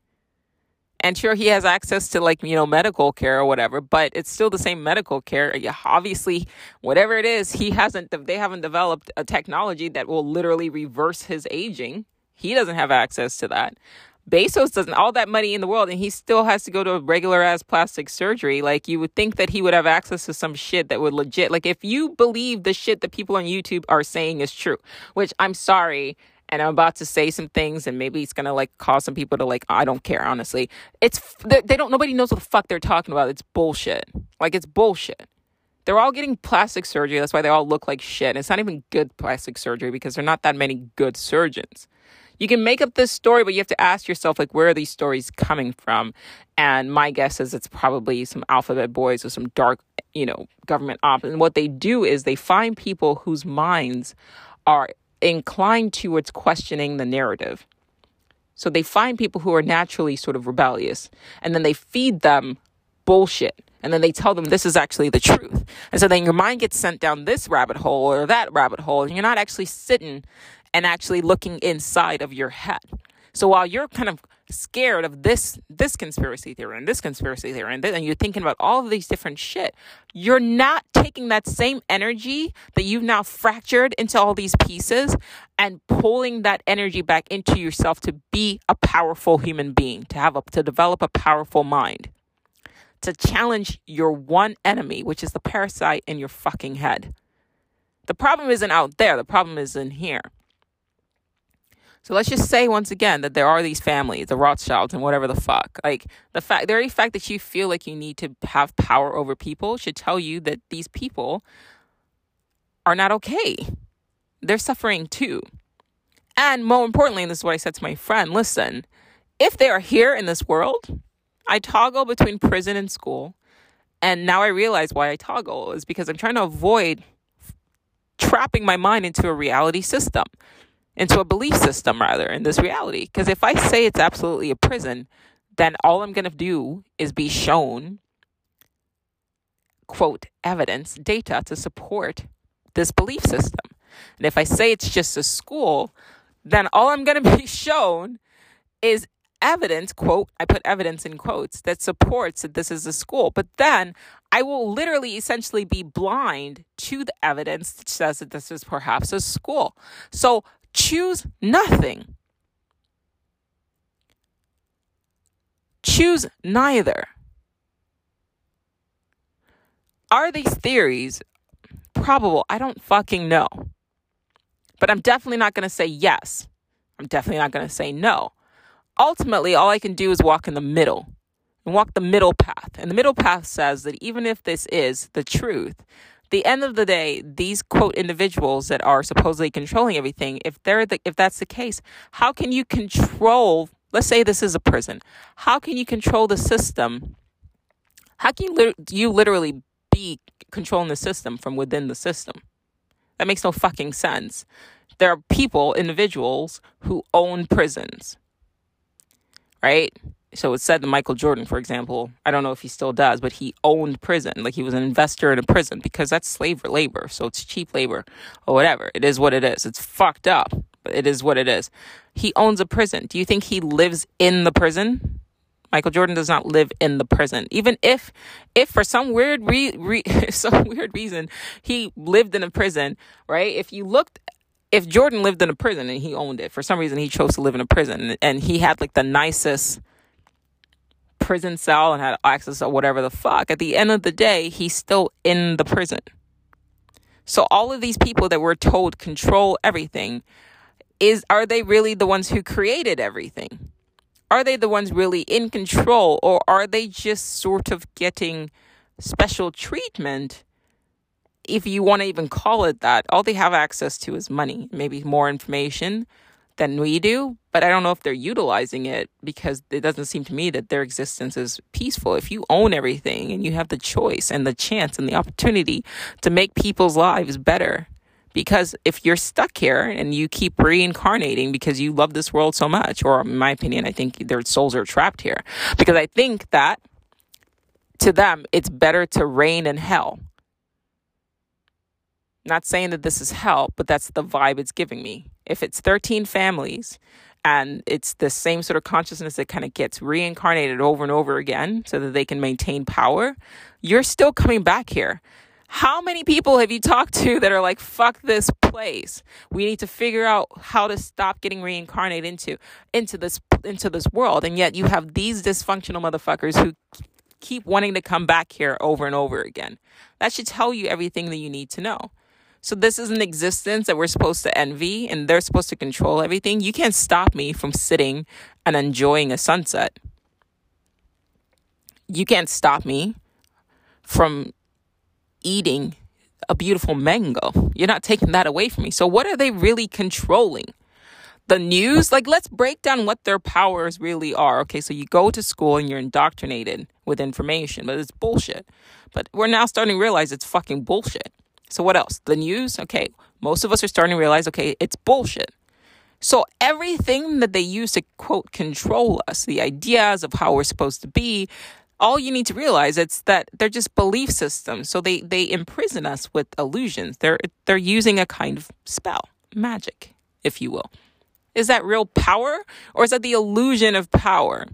And sure, he has access to like, you know, medical care or whatever, but it's still the same medical care. Obviously, whatever it is, he hasn't, they haven't developed a technology that will literally reverse his aging. He doesn't have access to that. Bezos doesn't all that money in the world and he still has to go to a regular ass plastic surgery. Like you would think that he would have access to some shit that would legit like if you believe the shit that people on YouTube are saying is true, which I'm sorry and I'm about to say some things and maybe it's going to like cause some people to like I don't care honestly. It's they, don't nobody knows what the fuck they're talking about. It's bullshit. Like it's bullshit. They're all getting plastic surgery. That's why they all look like shit. And it's not even good plastic surgery because there are not that many good surgeons you can make up this story, but you have to ask yourself, like, where are these stories coming from? And my guess is it's probably some alphabet boys or some dark, you know, government op. And what they do is they find people whose minds are inclined towards questioning the narrative. So they find people who are naturally sort of rebellious and then they feed them bullshit. And then they tell them this is actually the truth. And so then your mind gets sent down this rabbit hole or that rabbit hole, and you're not actually sitting and actually looking inside of your head. So while you're kind of scared of this this conspiracy theory and this conspiracy theory and, and you're thinking about all of these different shit, you're not taking that same energy that you've now fractured into all these pieces and pulling that energy back into yourself to be a powerful human being, to have a to develop a powerful mind. To challenge your one enemy, which is the parasite in your fucking head. The problem isn't out there, the problem is in here. So let's just say once again that there are these families, the Rothschilds and whatever the fuck. Like the fact, the very fact that you feel like you need to have power over people should tell you that these people are not okay. They're suffering too. And more importantly, and this is what I said to my friend listen, if they are here in this world, I toggle between prison and school. And now I realize why I toggle is because I'm trying to avoid trapping my mind into a reality system into a belief system rather in this reality. Because if I say it's absolutely a prison, then all I'm going to do is be shown, quote, evidence, data to support this belief system. And if I say it's just a school, then all I'm going to be shown is evidence, quote, I put evidence in quotes, that supports that this is a school. But then I will literally essentially be blind to the evidence that says that this is perhaps a school. So Choose nothing. Choose neither. Are these theories probable? I don't fucking know. But I'm definitely not going to say yes. I'm definitely not going to say no. Ultimately, all I can do is walk in the middle and walk the middle path. And the middle path says that even if this is the truth, the end of the day, these quote individuals that are supposedly controlling everything, if they're the, if that's the case, how can you control? Let's say this is a prison. How can you control the system? How can you, you literally be controlling the system from within the system? That makes no fucking sense. There are people, individuals, who own prisons, right? So it said that Michael Jordan, for example, I don't know if he still does, but he owned prison. Like he was an investor in a prison because that's slave labor. So it's cheap labor or whatever. It is what it is. It's fucked up, but it is what it is. He owns a prison. Do you think he lives in the prison? Michael Jordan does not live in the prison. Even if, if for some weird re, re some weird reason he lived in a prison, right? If you looked if Jordan lived in a prison and he owned it, for some reason he chose to live in a prison and he had like the nicest prison cell and had access to whatever the fuck, at the end of the day, he's still in the prison. So all of these people that we're told control everything is are they really the ones who created everything? Are they the ones really in control or are they just sort of getting special treatment? If you want to even call it that, all they have access to is money, maybe more information, than we do, but I don't know if they're utilizing it because it doesn't seem to me that their existence is peaceful. If you own everything and you have the choice and the chance and the opportunity to make people's lives better, because if you're stuck here and you keep reincarnating because you love this world so much, or in my opinion, I think their souls are trapped here, because I think that to them, it's better to reign in hell. Not saying that this is hell, but that's the vibe it's giving me if it's 13 families and it's the same sort of consciousness that kind of gets reincarnated over and over again so that they can maintain power, you're still coming back here. How many people have you talked to that are like, fuck this place? We need to figure out how to stop getting reincarnated into into this into this world. And yet you have these dysfunctional motherfuckers who keep wanting to come back here over and over again. That should tell you everything that you need to know. So this is an existence that we're supposed to envy and they're supposed to control everything. You can't stop me from sitting and enjoying a sunset. You can't stop me from eating a beautiful mango. You're not taking that away from me. So what are they really controlling? The news? Like let's break down what their powers really are. Okay, so you go to school and you're indoctrinated with information, but it's bullshit. But we're now starting to realize it's fucking bullshit. So, what else? The news? Okay, most of us are starting to realize, okay, it's bullshit. So, everything that they use to quote control us, the ideas of how we're supposed to be, all you need to realize it's that they're just belief systems. So they they imprison us with illusions. They're they're using a kind of spell, magic, if you will. Is that real power or is that the illusion of power?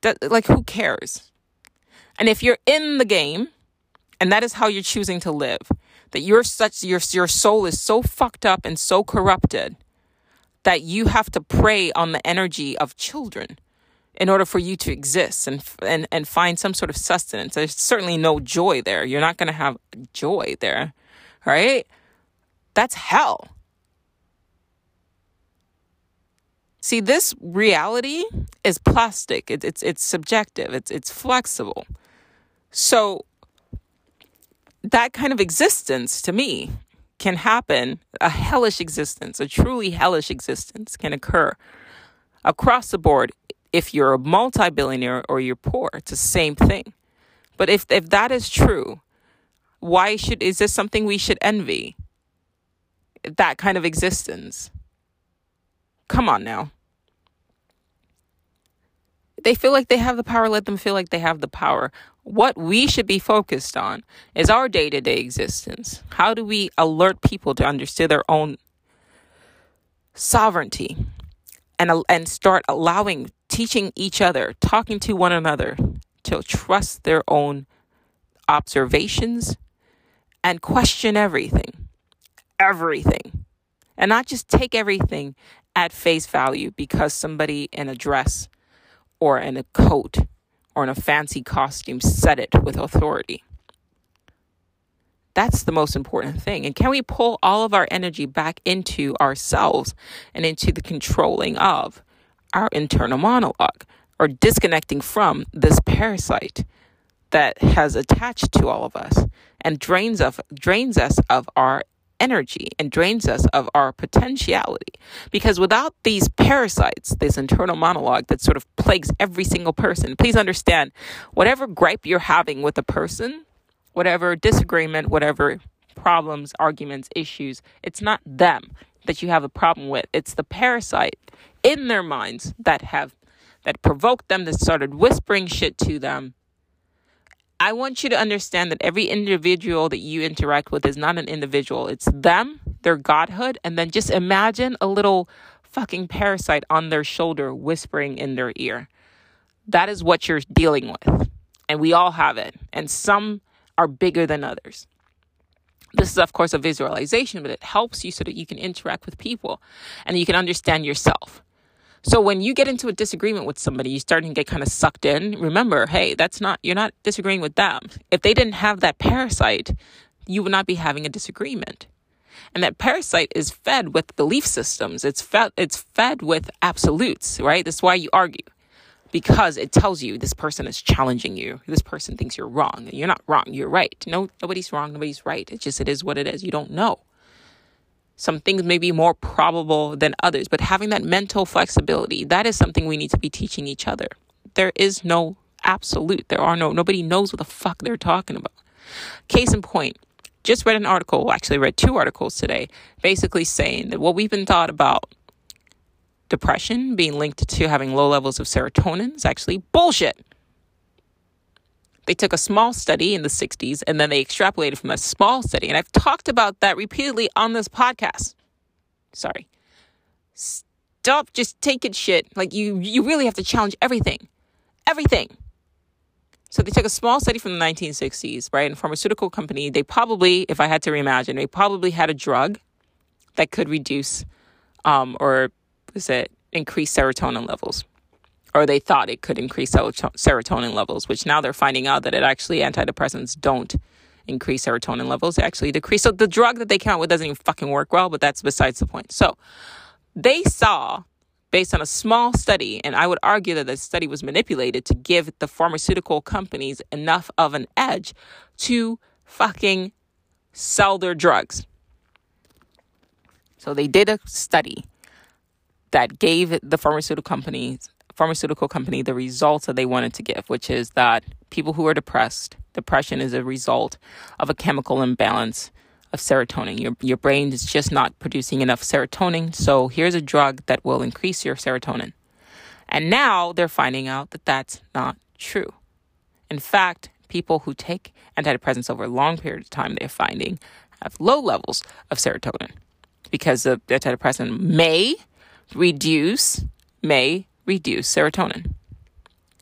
That, like who cares? And if you're in the game, and that is how you're choosing to live. That you're such your your soul is so fucked up and so corrupted that you have to prey on the energy of children in order for you to exist and and and find some sort of sustenance. There's certainly no joy there. You're not going to have joy there, right? That's hell. See, this reality is plastic. It, it's it's subjective. It's it's flexible. So that kind of existence to me can happen. A hellish existence, a truly hellish existence can occur across the board if you're a multi billionaire or you're poor. It's the same thing. But if, if that is true, why should, is this something we should envy? That kind of existence. Come on now. They feel like they have the power, let them feel like they have the power what we should be focused on is our day to day existence. How do we alert people to understand their own sovereignty and, and start allowing, teaching each other, talking to one another to trust their own observations and question everything? Everything. And not just take everything at face value because somebody in a dress or in a coat or in a fancy costume said it with authority. That's the most important thing. And can we pull all of our energy back into ourselves and into the controlling of our internal monologue or disconnecting from this parasite that has attached to all of us and drains of drains us of our energy and drains us of our potentiality. Because without these parasites, this internal monologue that sort of plagues every single person, please understand whatever gripe you're having with a person, whatever disagreement, whatever problems, arguments, issues, it's not them that you have a problem with. It's the parasite in their minds that have that provoked them that started whispering shit to them I want you to understand that every individual that you interact with is not an individual. It's them, their godhood, and then just imagine a little fucking parasite on their shoulder whispering in their ear. That is what you're dealing with. And we all have it. And some are bigger than others. This is, of course, a visualization, but it helps you so that you can interact with people and you can understand yourself. So when you get into a disagreement with somebody, you start to get kind of sucked in. Remember, hey, that's not, you're not disagreeing with them. If they didn't have that parasite, you would not be having a disagreement. And that parasite is fed with belief systems. It's fed, it's fed with absolutes, right? That's why you argue. Because it tells you this person is challenging you. This person thinks you're wrong. You're not wrong. You're right. No, nobody's wrong. Nobody's right. It's just, it is what it is. You don't know. Some things may be more probable than others, but having that mental flexibility, that is something we need to be teaching each other. There is no absolute. There are no, nobody knows what the fuck they're talking about. Case in point, just read an article, actually read two articles today, basically saying that what we've been taught about depression being linked to having low levels of serotonin is actually bullshit. They took a small study in the 60s and then they extrapolated from a small study. And I've talked about that repeatedly on this podcast. Sorry. Stop just taking shit. Like you you really have to challenge everything. Everything. So they took a small study from the 1960s, right? And pharmaceutical company, they probably, if I had to reimagine, they probably had a drug that could reduce um, or was it increase serotonin levels. Or they thought it could increase serotonin levels, which now they're finding out that it actually antidepressants don't increase serotonin levels. They actually decrease. So the drug that they count with doesn't even fucking work well, but that's besides the point. So they saw based on a small study, and I would argue that the study was manipulated to give the pharmaceutical companies enough of an edge to fucking sell their drugs. So they did a study that gave the pharmaceutical companies pharmaceutical company the results that they wanted to give, which is that people who are depressed, depression is a result of a chemical imbalance of serotonin. Your, your brain is just not producing enough serotonin. So here's a drug that will increase your serotonin. And now they're finding out that that's not true. In fact, people who take antidepressants over a long period of time, they're finding have low levels of serotonin because the antidepressant may reduce, may reduce serotonin.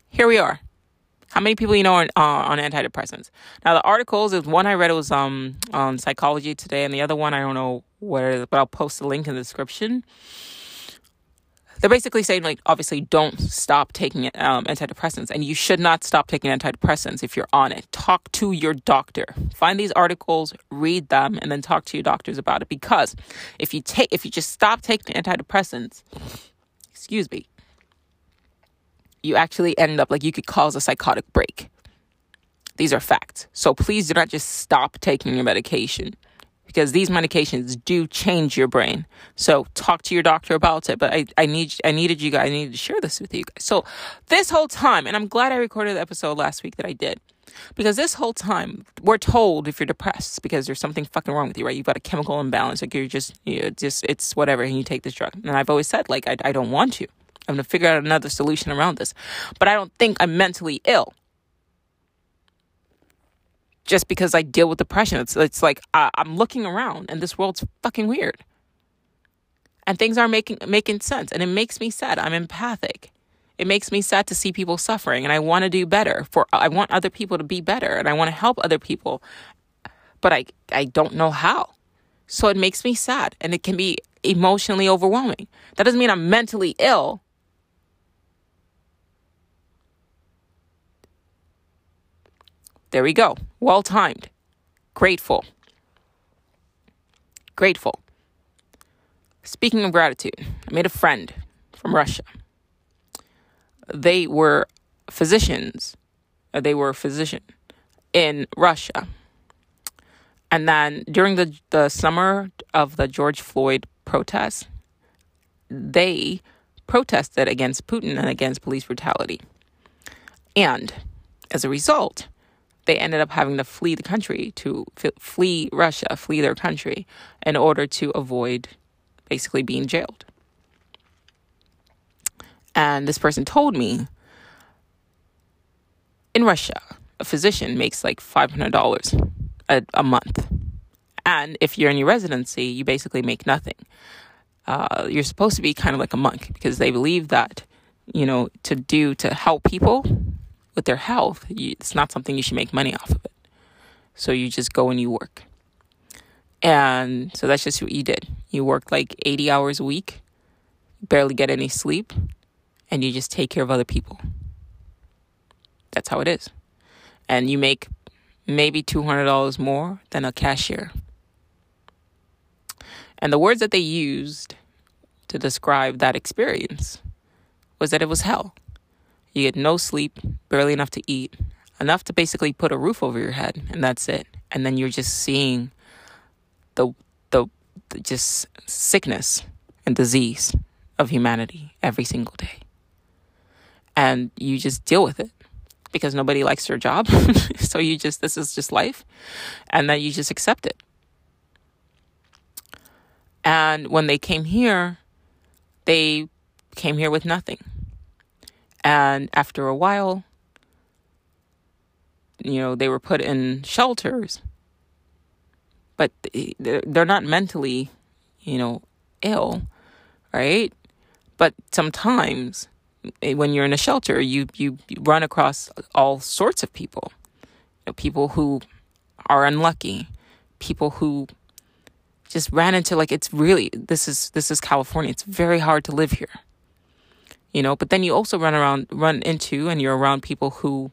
Here we are. How many people you know are uh, on antidepressants? Now the articles, is one I read it was um on Psychology Today, and the other one I don't know where it is, but I'll post the link in the description. They're basically saying like obviously don't stop taking um, antidepressants, and you should not stop taking antidepressants if you're on it. Talk to your doctor. Find these articles, read them, and then talk to your doctors about it. Because if you take if you just stop taking antidepressants, excuse me, you actually end up like you could cause a psychotic break. These are facts. So please do not just stop taking your medication because these medications do change your brain. So talk to your doctor about it. But I, I need I needed you guys I needed to share this with you guys. So this whole time, and I'm glad I recorded the episode last week that I did. Because this whole time we're told if you're depressed because there's something fucking wrong with you, right? You've got a chemical imbalance, like you're just you know, just it's whatever, and you take this drug. And I've always said like I, I don't want to. I'm going to figure out another solution around this. But I don't think I'm mentally ill. Just because I deal with depression. It's, it's like I, I'm looking around and this world's fucking weird. And things are making making sense. And it makes me sad. I'm empathic. It makes me sad to see people suffering. And I want to do better. For I want other people to be better. And I want to help other people. But I I don't know how. So it makes me sad. And it can be emotionally overwhelming. That doesn't mean I'm mentally ill There we go. Well timed. Grateful. Grateful. Speaking of gratitude, I made a friend from Russia. They were physicians. Uh, they were a physician in Russia. And then during the, the summer of the George Floyd protests, they protested against Putin and against police brutality. And as a result, they ended up having to flee the country to f- flee Russia, flee their country in order to avoid basically being jailed. And this person told me in Russia, a physician makes like $500 a, a month. And if you're in your residency, you basically make nothing. Uh, you're supposed to be kind of like a monk because they believe that, you know, to do, to help people, with their health, you, it's not something you should make money off of it. So you just go and you work. And so that's just what you did. You worked like 80 hours a week, barely get any sleep, and you just take care of other people. That's how it is. And you make maybe $200 more than a cashier. And the words that they used to describe that experience was that it was hell. You get no sleep, barely enough to eat, enough to basically put a roof over your head, and that's it. And then you're just seeing the the, the just sickness and disease of humanity every single day. And you just deal with it because nobody likes their job. so you just, this is just life. And then you just accept it. And when they came here, they came here with nothing. And after a while, you know, they were put in shelters. But they're not mentally, you know, ill, right? But sometimes eh, when you're in a shelter, you, you, run across all sorts of people. You know, people who are unlucky, people who just ran into like it's really this is this is California. It's very hard to live here. You know, but then you also run around run into and you're around people who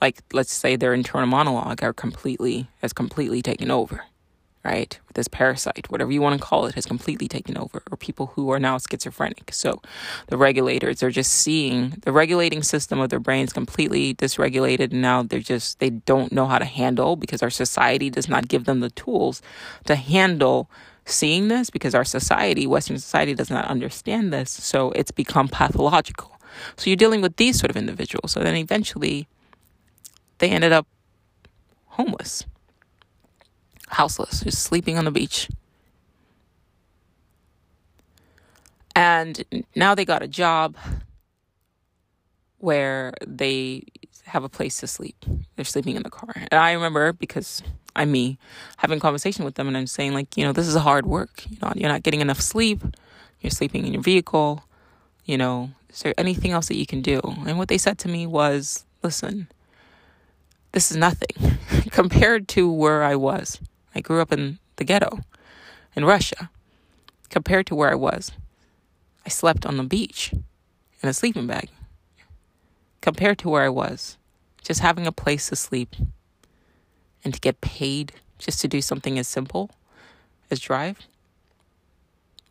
like let's say their internal monologue are completely has completely taken over right? This parasite, whatever you want to call it, has completely taken over, or people who are now schizophrenic. So the regulators are just seeing the regulating system of their brains completely dysregulated, and now they're just, they don't know how to handle because our society does not give them the tools to handle seeing this because our society, Western society, does not understand this. So it's become pathological. So you're dealing with these sort of individuals. So then eventually they ended up homeless houseless, just sleeping on the beach. And now they got a job where they have a place to sleep. They're sleeping in the car. And I remember because I'm me having conversation with them and I'm saying like, you know, this is hard work. You know, you're not getting enough sleep. You're sleeping in your vehicle. You know, is there anything else that you can do? And what they said to me was, listen, this is nothing compared to where I was. I grew up in the ghetto in Russia. Compared to where I was, I slept on the beach in a sleeping bag. Compared to where I was, just having a place to sleep and to get paid just to do something as simple as drive,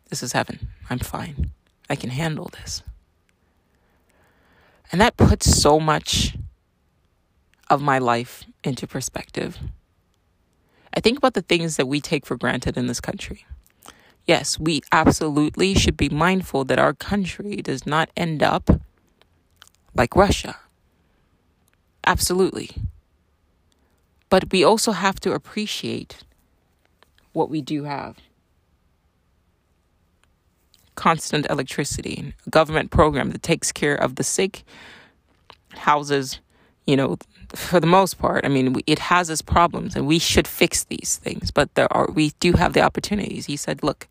this is heaven. I'm fine. I can handle this. And that puts so much of my life into perspective. I think about the things that we take for granted in this country. Yes, we absolutely should be mindful that our country does not end up like Russia. Absolutely. But we also have to appreciate what we do have. Constant electricity, government program that takes care of the sick, houses, you know, for the most part, I mean, it has its problems and we should fix these things, but there are, we do have the opportunities. He said, look,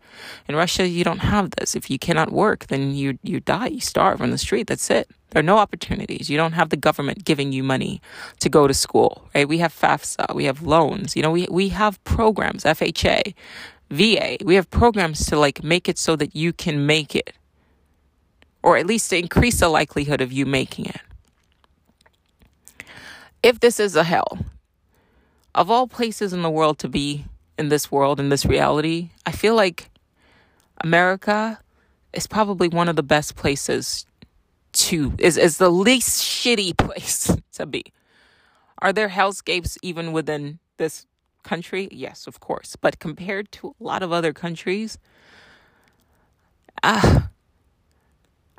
in Russia, you don't have this. If you cannot work, then you, you die, you starve on the street. That's it. There are no opportunities. You don't have the government giving you money to go to school, right? We have FAFSA, we have loans, you know, we, we have programs, FHA, VA. We have programs to like make it so that you can make it or at least to increase the likelihood of you making it if this is a hell, of all places in the world to be in this world, in this reality, I feel like America is probably one of the best places to, is, is the least shitty place to be. Are there hellscapes even within this country? Yes, of course. But compared to a lot of other countries, ah,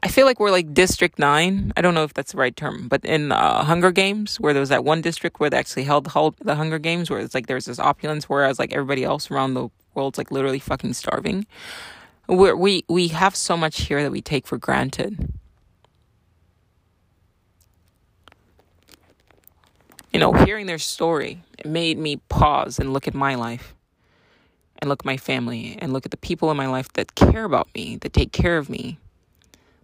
I feel like we're like District 9. I don't know if that's the right term, but in uh, Hunger Games, where there was that one district where they actually held the Hunger Games, where it's like there's this opulence, whereas like everybody else around the world's like literally fucking starving. We're, we we have so much here that we take for granted. You know, hearing their story, made me pause and look at my life and look at my family and look at the people in my life that care about me, that take care of me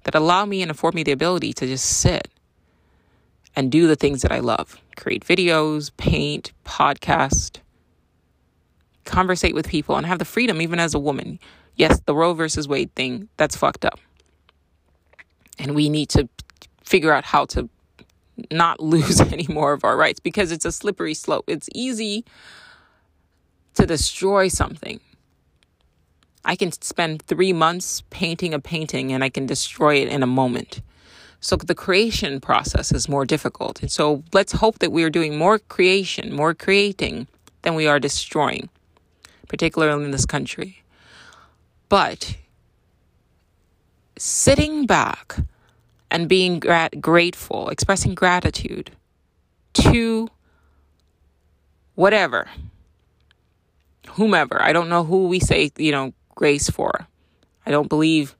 that allow me and afford me the ability to just sit and do the things that I love create videos, paint, podcast, conversate with people, and have the freedom, even as a woman. Yes, the Roe versus Wade thing, that's fucked up. And we need to figure out how to not lose any more of our rights because it's a slippery slope. It's easy to destroy something I can spend three months painting a painting and I can destroy it in a moment. So the creation process is more difficult. And so let's hope that we are doing more creation, more creating than we are destroying, particularly in this country. But sitting back and being grat- grateful, expressing gratitude to whatever, whomever, I don't know who we say, you know, grace for. I don't believe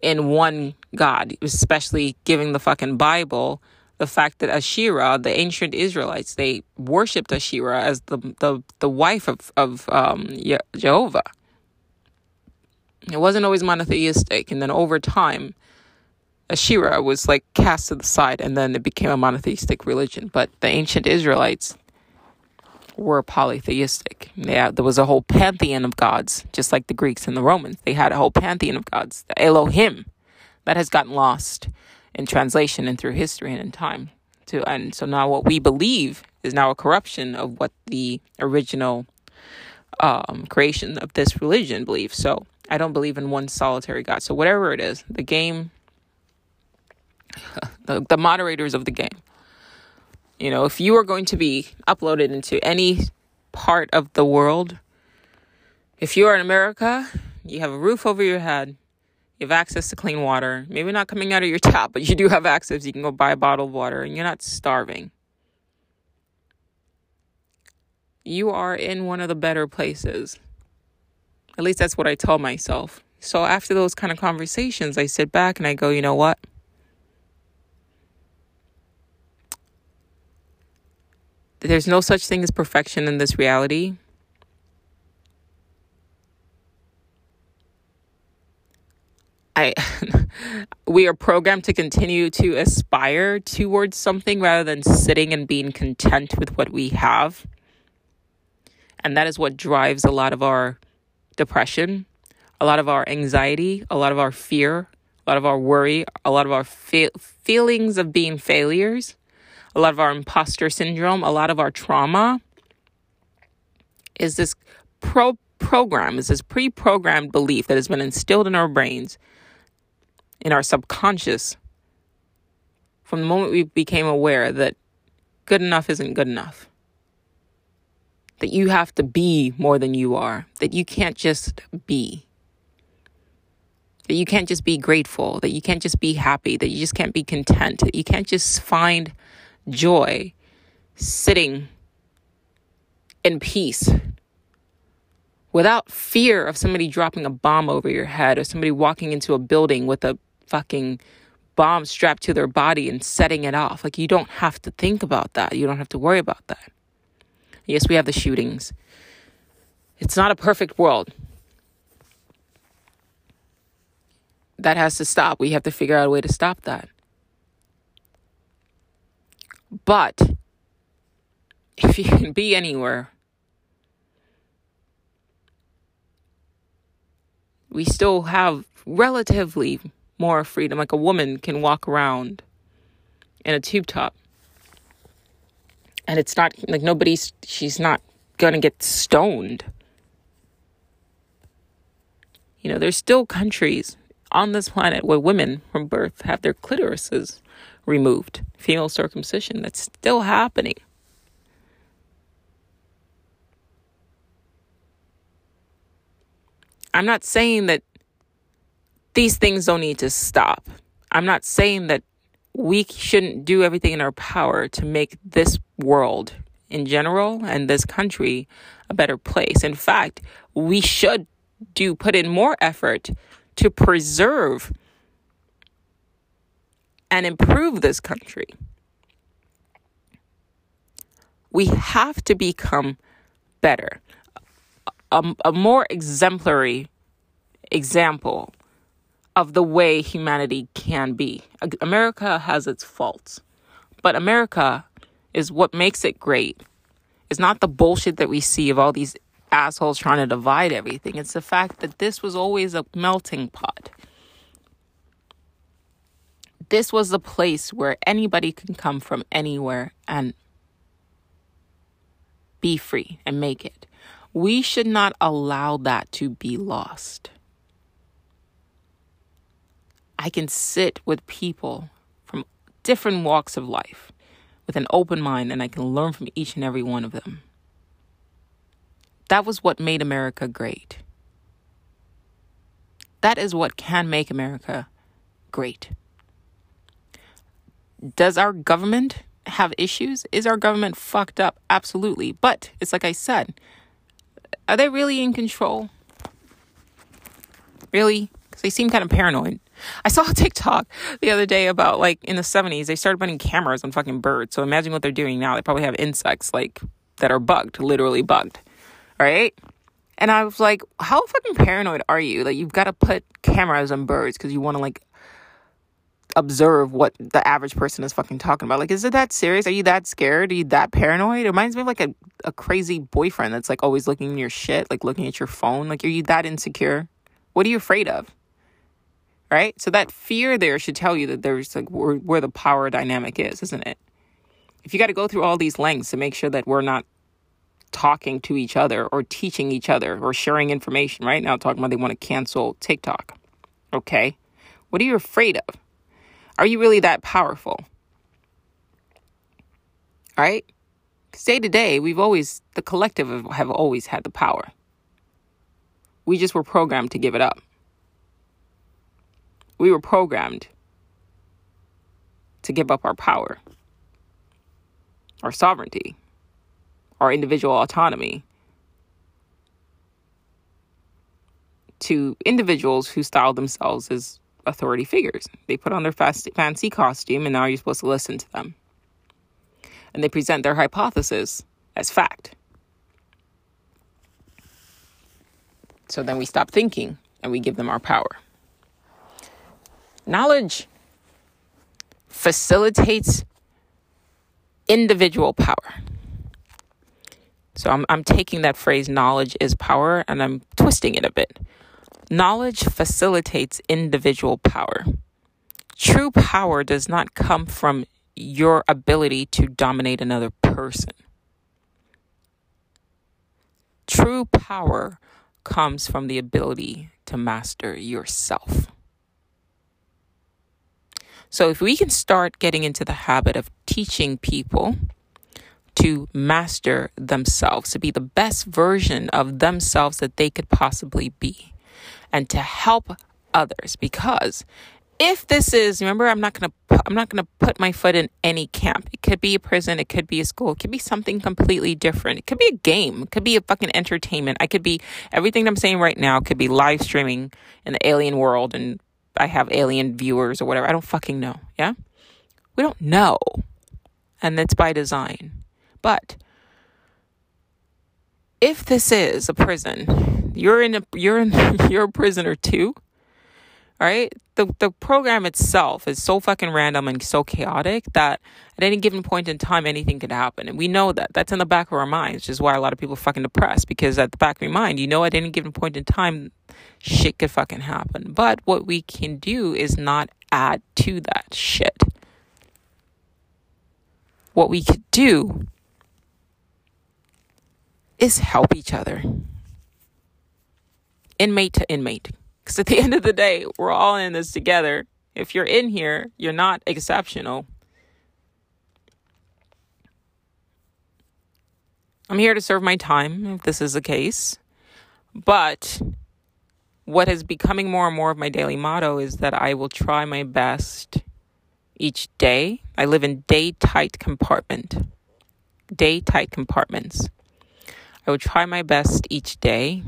in one God, especially giving the fucking Bible the fact that Asherah, the ancient Israelites, they worshipped Asherah as the the, the wife of of um, Jehovah. It wasn't always monotheistic, and then over time, Asherah was like cast to the side and then it became a monotheistic religion. But the ancient Israelites were polytheistic. There was a whole pantheon of gods, just like the Greeks and the Romans. They had a whole pantheon of gods, the Elohim, that has gotten lost in translation and through history and in time. To and so now what we believe is now a corruption of what the original um, creation of this religion believes. So I don't believe in one solitary God. So whatever it is, the game, the, the moderators of the game you know, if you are going to be uploaded into any part of the world, if you are in America, you have a roof over your head, you have access to clean water, maybe not coming out of your tap, but you do have access. You can go buy a bottle of water and you're not starving. You are in one of the better places. At least that's what I tell myself. So after those kind of conversations, I sit back and I go, you know what? There's no such thing as perfection in this reality. I we are programmed to continue to aspire towards something rather than sitting and being content with what we have. And that is what drives a lot of our depression, a lot of our anxiety, a lot of our fear, a lot of our worry, a lot of our fe- feelings of being failures a lot of our imposter syndrome, a lot of our trauma is this pro program, is this pre programmed belief that has been instilled in our brains, in our subconscious, from the moment we became aware that good enough isn't good enough. That you have to be more than you are, that you can't just be. That you can't just be grateful, that you can't just be happy, that you just can't be content, that you can't just find joy, sitting in peace without fear of somebody dropping a bomb over your head or somebody walking into a building with a fucking bomb strapped to their body and setting it off. Like, you don't have to think about that. You don't have to worry about that. Yes, we have the shootings. It's not a perfect world. That has to stop. We have to figure out a way to stop that. But if you can be anywhere, we still have relatively more freedom. Like a woman can walk around in a tube top. And it's not like nobody's, she's not gonna get stoned. You know, there's still countries on this planet where women from birth have their clitorises removed, female circumcision. That's still happening. I'm not saying that these things don't need to stop. I'm not saying that we shouldn't do everything in our power to make this world in general and this country a better place. In fact, we should do put in more effort to preserve and improve this country. We have to become better. A, a more exemplary example of the way humanity can be. America has its faults, but America is what makes it great. It's not the bullshit that we see of all these assholes trying to divide everything. It's the fact that this was always a melting pot this was the place where anybody can come from anywhere and be free and make it. We should not allow that to be lost. I can sit with people from different walks of life with an open mind and I can learn from each and every one of them. That was what made America great. That is what can make America great. Does our government have issues? Is our government fucked up? Absolutely. But it's like I said, are they really in control? Really? Because they seem kind of paranoid. I saw a TikTok the other day about like in the 70s, they started putting cameras on fucking birds. So imagine what they're doing now. They probably have insects like that are bugged, literally bugged. Right? And I was like, how fucking paranoid are you? Like, you've got to put cameras on birds because you want to like observe what the average person is fucking talking about. Like, is it that serious? Are you that scared? Are you that paranoid? It reminds me of like a, a crazy boyfriend that's like always looking in your shit, like looking at your phone. Like, are you that insecure? What are you afraid of? Right? So that fear there should tell you that there's like where, where the power dynamic is, isn't it? If you got to go through all these lengths to make sure that we're not talking to each other or teaching each other or sharing information, right? Now talking about they want to cancel TikTok. Okay. What are you afraid of? Are you really that powerful? All right? Day to day, we've always, the collective have always had the power. We just were programmed to give it up. We were programmed to give up our power, our sovereignty, our individual autonomy to individuals who style themselves as authority figures. They put on their fancy costume, and now you're supposed to listen to them. And they present their hypothesis as fact. So then we stop thinking and we give them our power. Knowledge facilitates individual power. So I'm, I'm taking that phrase, knowledge is power, and I'm twisting it a bit. Knowledge facilitates individual power. True power does not come from your ability to dominate another person. True power comes from the ability to master yourself. So, if we can start getting into the habit of teaching people to master themselves, to be the best version of themselves that they could possibly be, and to help others, because if this is remember i'm not going to i'm not going to put my foot in any camp. It could be a prison it could be a school it could be something completely different. It could be a game it could be a fucking entertainment. I could be everything i'm saying right now could be live streaming in the alien world and i have alien viewers or whatever. I don't fucking know yeah? We don't know. And it's by design. But if this is a prison you're in a you're in you're a prisoner too right? The the program itself is so fucking random and so chaotic that at any given point in time anything could happen. And we know that. That's in the back of our minds, which is why a lot of people are fucking depressed because at the back of your mind, you know at any given point in time shit could fucking happen. But what we can do is not add to that shit. What we could do is help each other. Inmate to inmate because at the end of the day, we're all in this together. If you're in here, you're not exceptional. I'm here to serve my time if this is the case. But what is becoming more and more of my daily motto is that I will try my best each day. I live in day tight compartment. Day tight compartments. I will try my best each day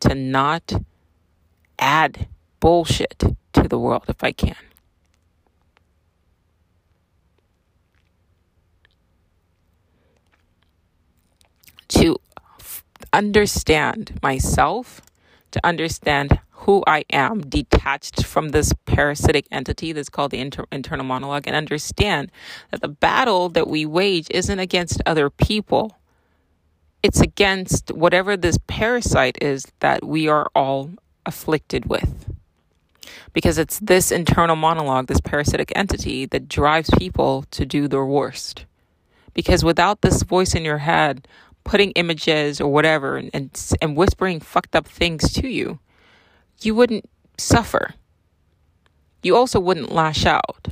to not add bullshit to the world if I can. To f- understand myself, to understand who I am, detached from this parasitic entity that's called the inter- internal monologue, and understand that the battle that we wage isn't against other people. It's against whatever this parasite is that we are all afflicted with. Because it's this internal monologue, this parasitic entity, that drives people to do their worst. Because without this voice in your head putting images or whatever and, and, and whispering fucked up things to you, you wouldn't suffer. You also wouldn't lash out.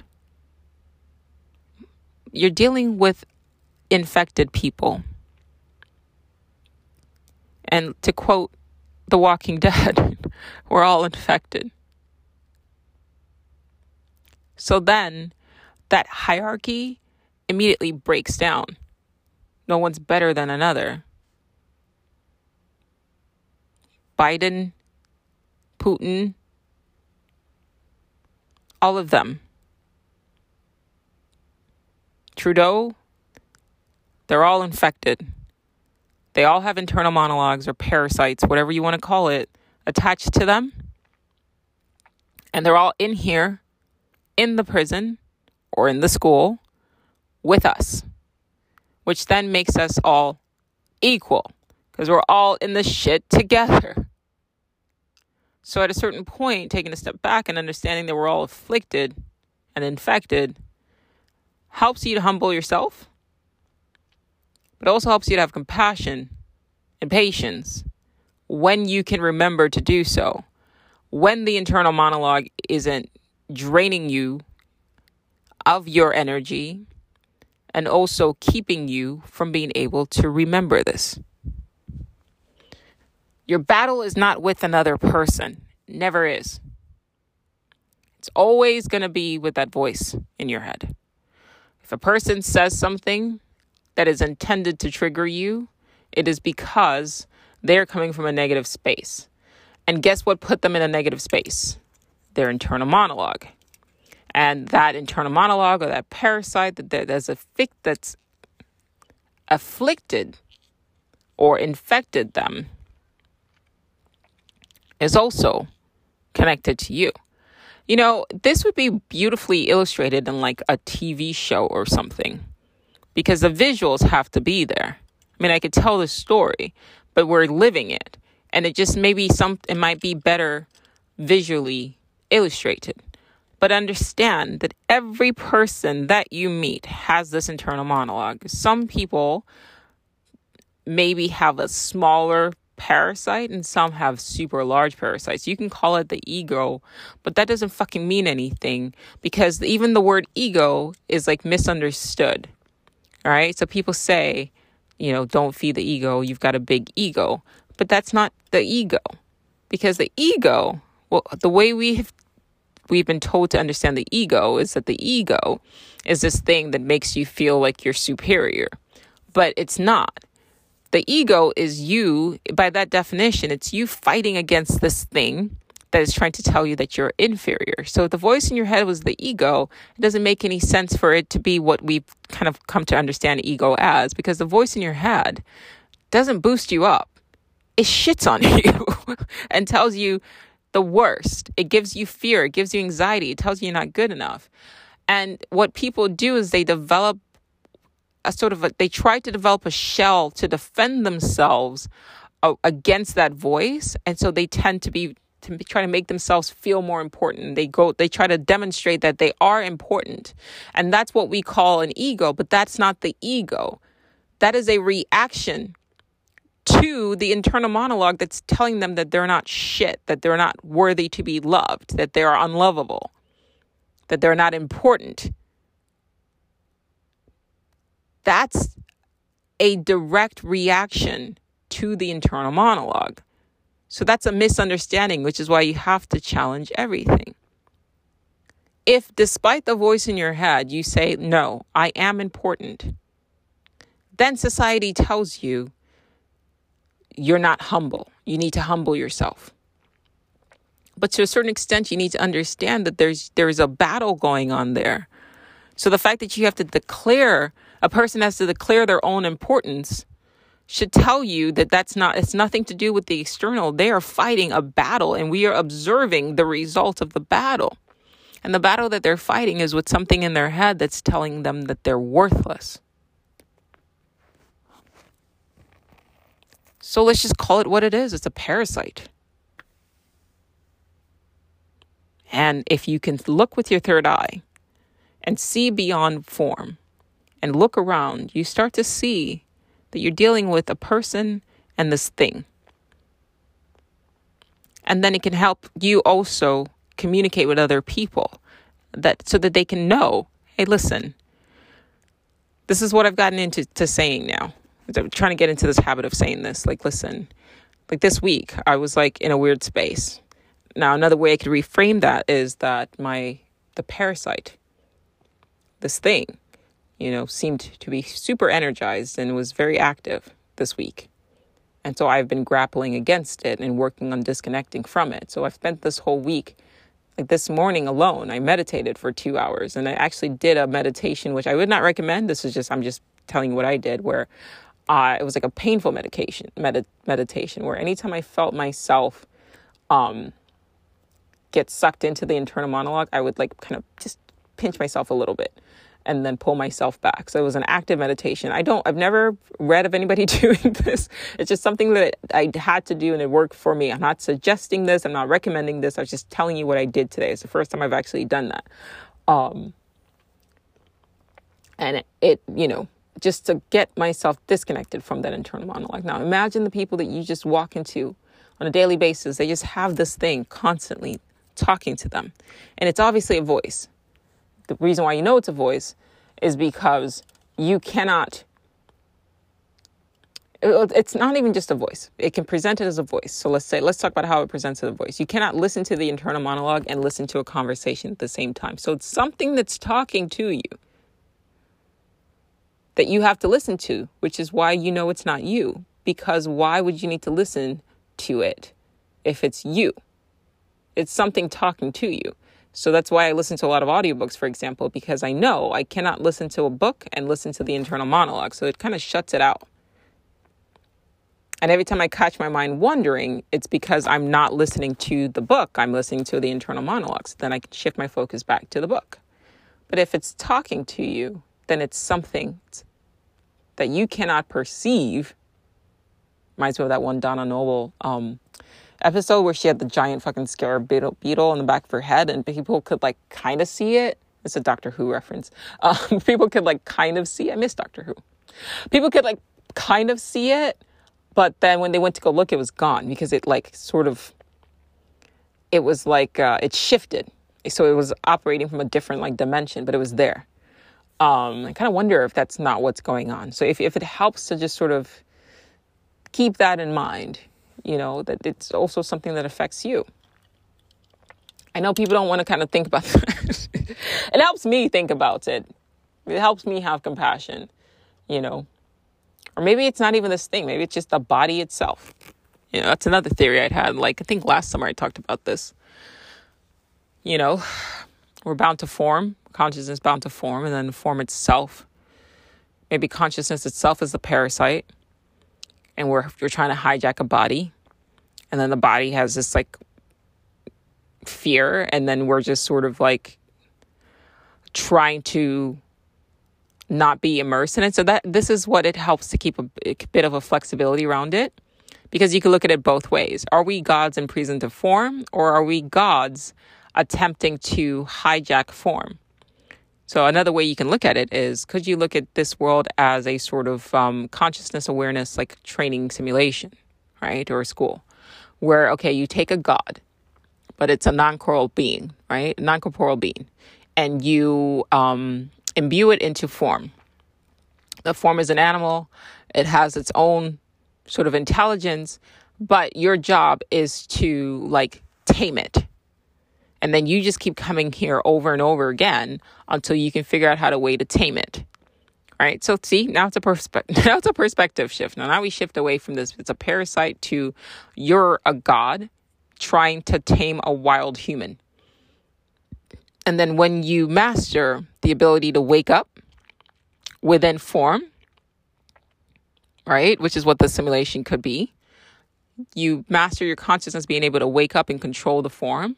You're dealing with infected people. And to quote The Walking Dead, we're all infected. So then that hierarchy immediately breaks down. No one's better than another. Biden, Putin, all of them. Trudeau, they're all infected. They all have internal monologues or parasites, whatever you want to call it, attached to them. And they're all in here in the prison or in the school with us, which then makes us all equal because we're all in the shit together. So, at a certain point, taking a step back and understanding that we're all afflicted and infected helps you to humble yourself, but also helps you to have compassion and patience when you can remember to do so. When the internal monologue isn't draining you of your energy and also keeping you from being able to remember this. Your battle is not with another person, never is. It's always going to be with that voice in your head. If a person says something that is intended to trigger you, it is because they're coming from a negative space. And guess what put them in a negative space? Their internal monologue and that internal monologue or that parasite that there's a fic that's afflicted or infected them is also connected to you. You know, this would be beautifully illustrated in like a TV show or something because the visuals have to be there. I mean, I could tell the story, but we're living it. And it just maybe some it might be better visually illustrated. But understand that every person that you meet has this internal monologue. Some people maybe have a smaller parasite and some have super large parasites. You can call it the ego, but that doesn't fucking mean anything because even the word ego is like misunderstood. All right? So people say, you know, don't feed the ego, you've got a big ego. But that's not the ego. Because the ego, well, the way we have we've been told to understand the ego is that the ego is this thing that makes you feel like you're superior, but it's not. The ego is you, by that definition, it's you fighting against this thing that is trying to tell you that you're inferior. So if the voice in your head was the ego, it doesn't make any sense for it to be what we've kind of come to understand ego as, because the voice in your head doesn't boost you up. It shits on you and tells you the worst. It gives you fear, it gives you anxiety, it tells you you're not good enough. And what people do is they develop a sort of a, they try to develop a shell to defend themselves against that voice, and so they tend to be to try to make themselves feel more important. They go they try to demonstrate that they are important. And that's what we call an ego, but that's not the ego. That is a reaction to the internal monologue that's telling them that they're not shit, that they're not worthy to be loved, that they are unlovable, that they're not important. That's a direct reaction to the internal monologue. So that's a misunderstanding, which is why you have to challenge everything. If, despite the voice in your head, you say, No, I am important, then society tells you you're not humble. You need to humble yourself. But to a certain extent, you need to understand that there's there's a battle going on there. So the fact that you have to declare a person has to declare their own importance should tell you that that's not it's nothing to do with the external. They are fighting a battle and we are observing the result of the battle. And the battle that they're fighting is with something in their head that's telling them that they're worthless. So let's just call it what it is it's a parasite. And if you can look with your third eye and see beyond form and look around, you start to see that you're dealing with a person and this thing. And then it can help you also communicate with other people that so that they can know, hey, listen, this is what I've gotten into to saying now. I'm trying to get into this habit of saying this. Like, listen, like this week, I was like in a weird space. Now, another way I could reframe that is that my, the parasite, this thing, you know, seemed to be super energized and was very active this week. And so I've been grappling against it and working on disconnecting from it. So I've spent this whole week, like this morning alone, I meditated for two hours and I actually did a meditation, which I would not recommend. This is just, I'm just telling you what I did, where uh, it was like a painful medication med- meditation where anytime I felt myself um, get sucked into the internal monologue, I would like kind of just pinch myself a little bit and then pull myself back. So it was an active meditation. I don't, I've never read of anybody doing this. It's just something that I had to do and it worked for me. I'm not suggesting this. I'm not recommending this. I was just telling you what I did today. It's the first time I've actually done that. Um, and it, it, you know, just to get myself disconnected from that internal monologue. Now, imagine the people that you just walk into on a daily basis. They just have this thing constantly talking to them. And it's obviously a voice the reason why you know it's a voice is because you cannot it's not even just a voice. It can present it as a voice. So let's say, let's talk about how it presents as a voice. You cannot listen to the internal monologue and listen to a conversation at the same time. So it's something that's talking to you that you have to listen to, which is why you know it's not you. Because why would you need to listen to it if it's you? It's something talking to you. So that's why I listen to a lot of audiobooks, for example, because I know I cannot listen to a book and listen to the internal monologue. So it kind of shuts it out. And every time I catch my mind wandering, it's because I'm not listening to the book. I'm listening to the internal monologues. Then I can shift my focus back to the book. But if it's talking to you, then it's something that you cannot perceive. Reminds me of that one Donna Noble um, episode where she had the giant fucking scarab beetle, beetle in the back of her head, and people could like kind of see it. It's a Doctor Who reference. Um, people could like kind of see. I miss Doctor Who. People could like kind of see it, but then when they went to go look, it was gone because it like sort of. It was like uh, it shifted, so it was operating from a different like dimension, but it was there. Um, I kind of wonder if that's not what's going on. So if if it helps to just sort of keep that in mind, you know, that it's also something that affects you. I know people don't want to kind of think about that. it helps me think about it. It helps me have compassion, you know. Or maybe it's not even this thing, maybe it's just the body itself. You know, that's another theory I'd had. Like, I think last summer I talked about this. You know, we're bound to form, consciousness bound to form, and then form itself. Maybe consciousness itself is the parasite, and we're, we're trying to hijack a body. And then the body has this like fear. And then we're just sort of like trying to not be immersed in it. So that this is what it helps to keep a, a bit of a flexibility around it. Because you can look at it both ways. Are we gods in present form or are we gods attempting to hijack form so another way you can look at it is could you look at this world as a sort of um, consciousness awareness like training simulation right or school where, okay, you take a God, but it's a non corporeal being, right? Non corporeal being, and you um, imbue it into form. The form is an animal, it has its own sort of intelligence, but your job is to like tame it. And then you just keep coming here over and over again until you can figure out how to way to tame it. All right. So see, now it's a perspe- now it's a perspective shift. Now, now we shift away from this. It's a parasite to you're a god trying to tame a wild human. And then when you master the ability to wake up within form, right, which is what the simulation could be, you master your consciousness being able to wake up and control the form,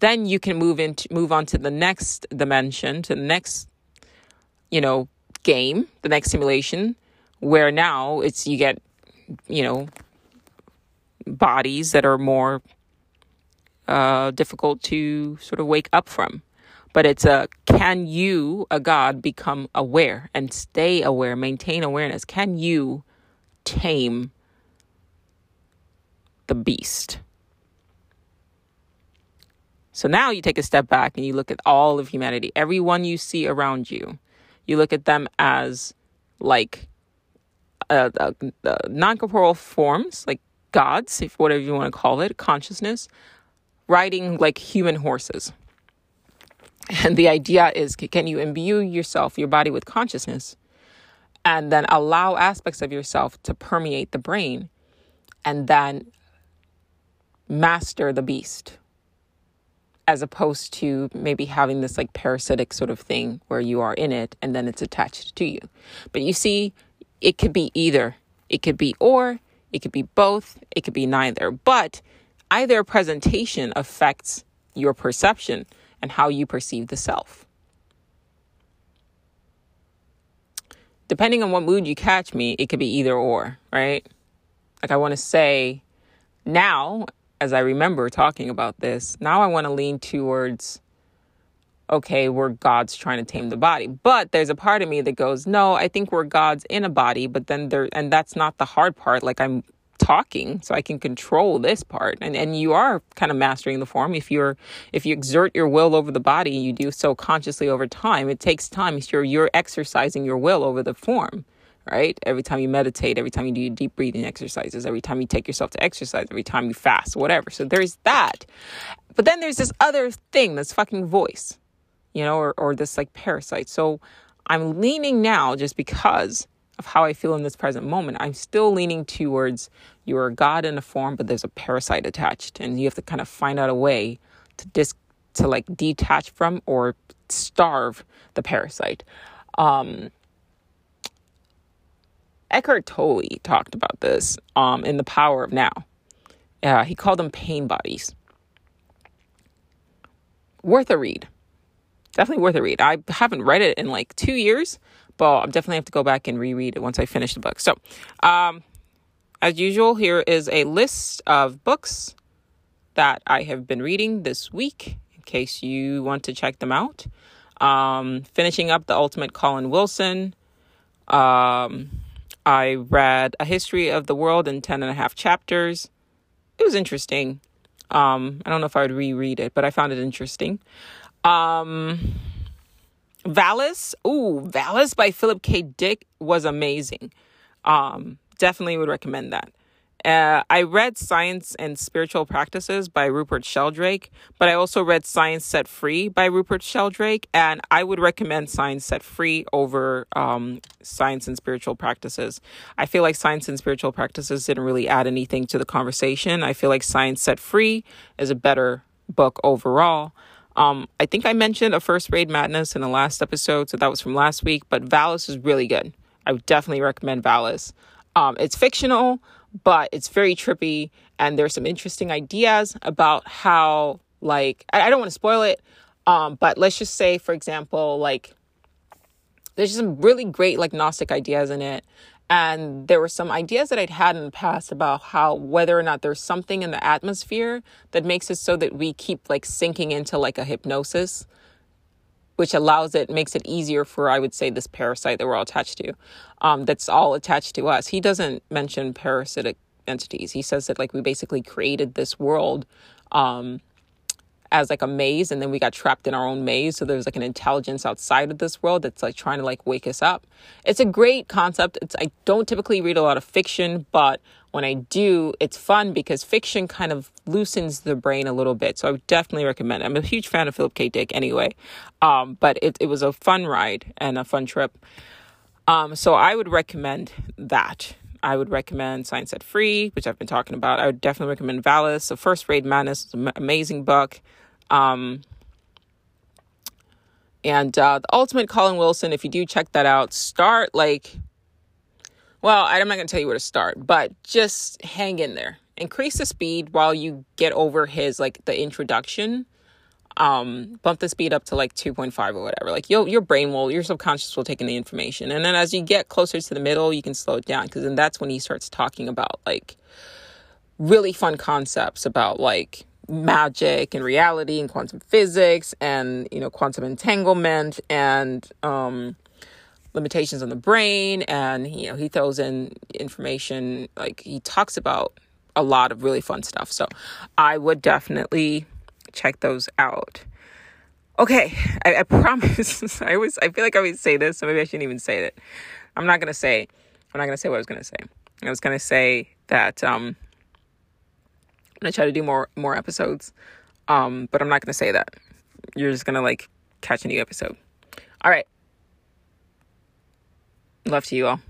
then you can move into move on to the next dimension, to the next, you know, game, the next simulation, where now it's you get, you know, bodies that are more uh, difficult to sort of wake up from. But it's a can you, a God, become aware and stay aware, maintain awareness? Can you tame the beast? So now you take a step back and you look at all of humanity, everyone you see around you you look at them as like uh, uh, uh, non-corporeal forms, like gods, if whatever you want to call it, consciousness, riding like human horses. And the idea is can you imbue yourself, your body with consciousness, and then allow aspects of yourself to permeate the brain and then master the beast? as opposed to maybe having this like parasitic sort of thing where you are in it and then it's attached to you. But you see, it could be either, it could be or, it could be both, it could be neither. But either presentation affects your perception and how you perceive the self. Depending on what mood you catch me, it could be either or, right? Like I want to say now as I remember talking about this, now I want to lean towards okay, we're gods trying to tame the body. But there's a part of me that goes, no, I think we're gods in a body, but then there, and that's not the hard part. Like I'm talking so i can control this part and and you are kind of mastering the form if you're if you exert your will over the body you do so consciously over time it takes time you're you're exercising your will over the form right? Every time you meditate every time you do your deep breathing exercises every time you take yourself to exercise every time you fast whatever. So there's that. But then there's this other thing this fucking voice you know or or this like parasite. So i'm leaning now just because of how I feel in this present moment, I'm still leaning towards you're a God in a form, but there's a parasite attached, and you have to kind of find out a way to dis to like detach from or starve the parasite. Um, Eckhart Tolle talked about this um, in The Power of Now. Uh, he called them pain bodies. Worth a read. Definitely worth a read. I haven't read it in like two years, but I'm definitely have to go back and reread it once I finish the book. So, um, as usual, here is a list of books that I have been reading this week in case you want to check them out. Um, finishing up The Ultimate Colin Wilson. Um, I read A History of the World in 10 and a half chapters. It was interesting. Um, I don't know if I would reread it, but I found it interesting. Um, Valis, ooh, Valis by Philip K. Dick was amazing. Um, definitely would recommend that. Uh, I read Science and Spiritual Practices by Rupert Sheldrake, but I also read Science Set Free by Rupert Sheldrake, and I would recommend Science Set Free over um, Science and Spiritual Practices. I feel like Science and Spiritual Practices didn't really add anything to the conversation. I feel like Science Set Free is a better book overall. Um, I think I mentioned a first grade madness in the last episode, so that was from last week. But Valis is really good. I would definitely recommend Valis. Um, it's fictional, but it's very trippy, and there's some interesting ideas about how, like, I, I don't want to spoil it, um, but let's just say, for example, like, there's some really great like Gnostic ideas in it and there were some ideas that I'd had in the past about how whether or not there's something in the atmosphere that makes it so that we keep like sinking into like a hypnosis, which allows it, makes it easier for, I would say, this parasite that we're all attached to, um, that's all attached to us. He doesn't mention parasitic entities. He says that like we basically created this world. Um, as like a maze and then we got trapped in our own maze so there's like an intelligence outside of this world that's like trying to like wake us up it's a great concept it's i don't typically read a lot of fiction but when i do it's fun because fiction kind of loosens the brain a little bit so i would definitely recommend it i'm a huge fan of philip k dick anyway um, but it, it was a fun ride and a fun trip um, so i would recommend that I would recommend Science Set Free, which I've been talking about. I would definitely recommend Valis. The First Grade Madness is an amazing book. Um, and uh, the ultimate Colin Wilson, if you do check that out, start like, well, I'm not going to tell you where to start, but just hang in there. Increase the speed while you get over his like the introduction. Um, bump the speed up to like 2.5 or whatever. Like your your brain will, your subconscious will take in the information, and then as you get closer to the middle, you can slow it down because then that's when he starts talking about like really fun concepts about like magic and reality and quantum physics and you know quantum entanglement and um, limitations on the brain and you know he throws in information like he talks about a lot of really fun stuff so i would definitely check those out okay i, I promise i always i feel like i always say this so maybe i shouldn't even say it i'm not gonna say i'm not gonna say what i was gonna say i was gonna say that um i'm gonna try to do more more episodes. Um, but I'm not gonna say that. You're just gonna like catch a new episode. All right. Love to you all.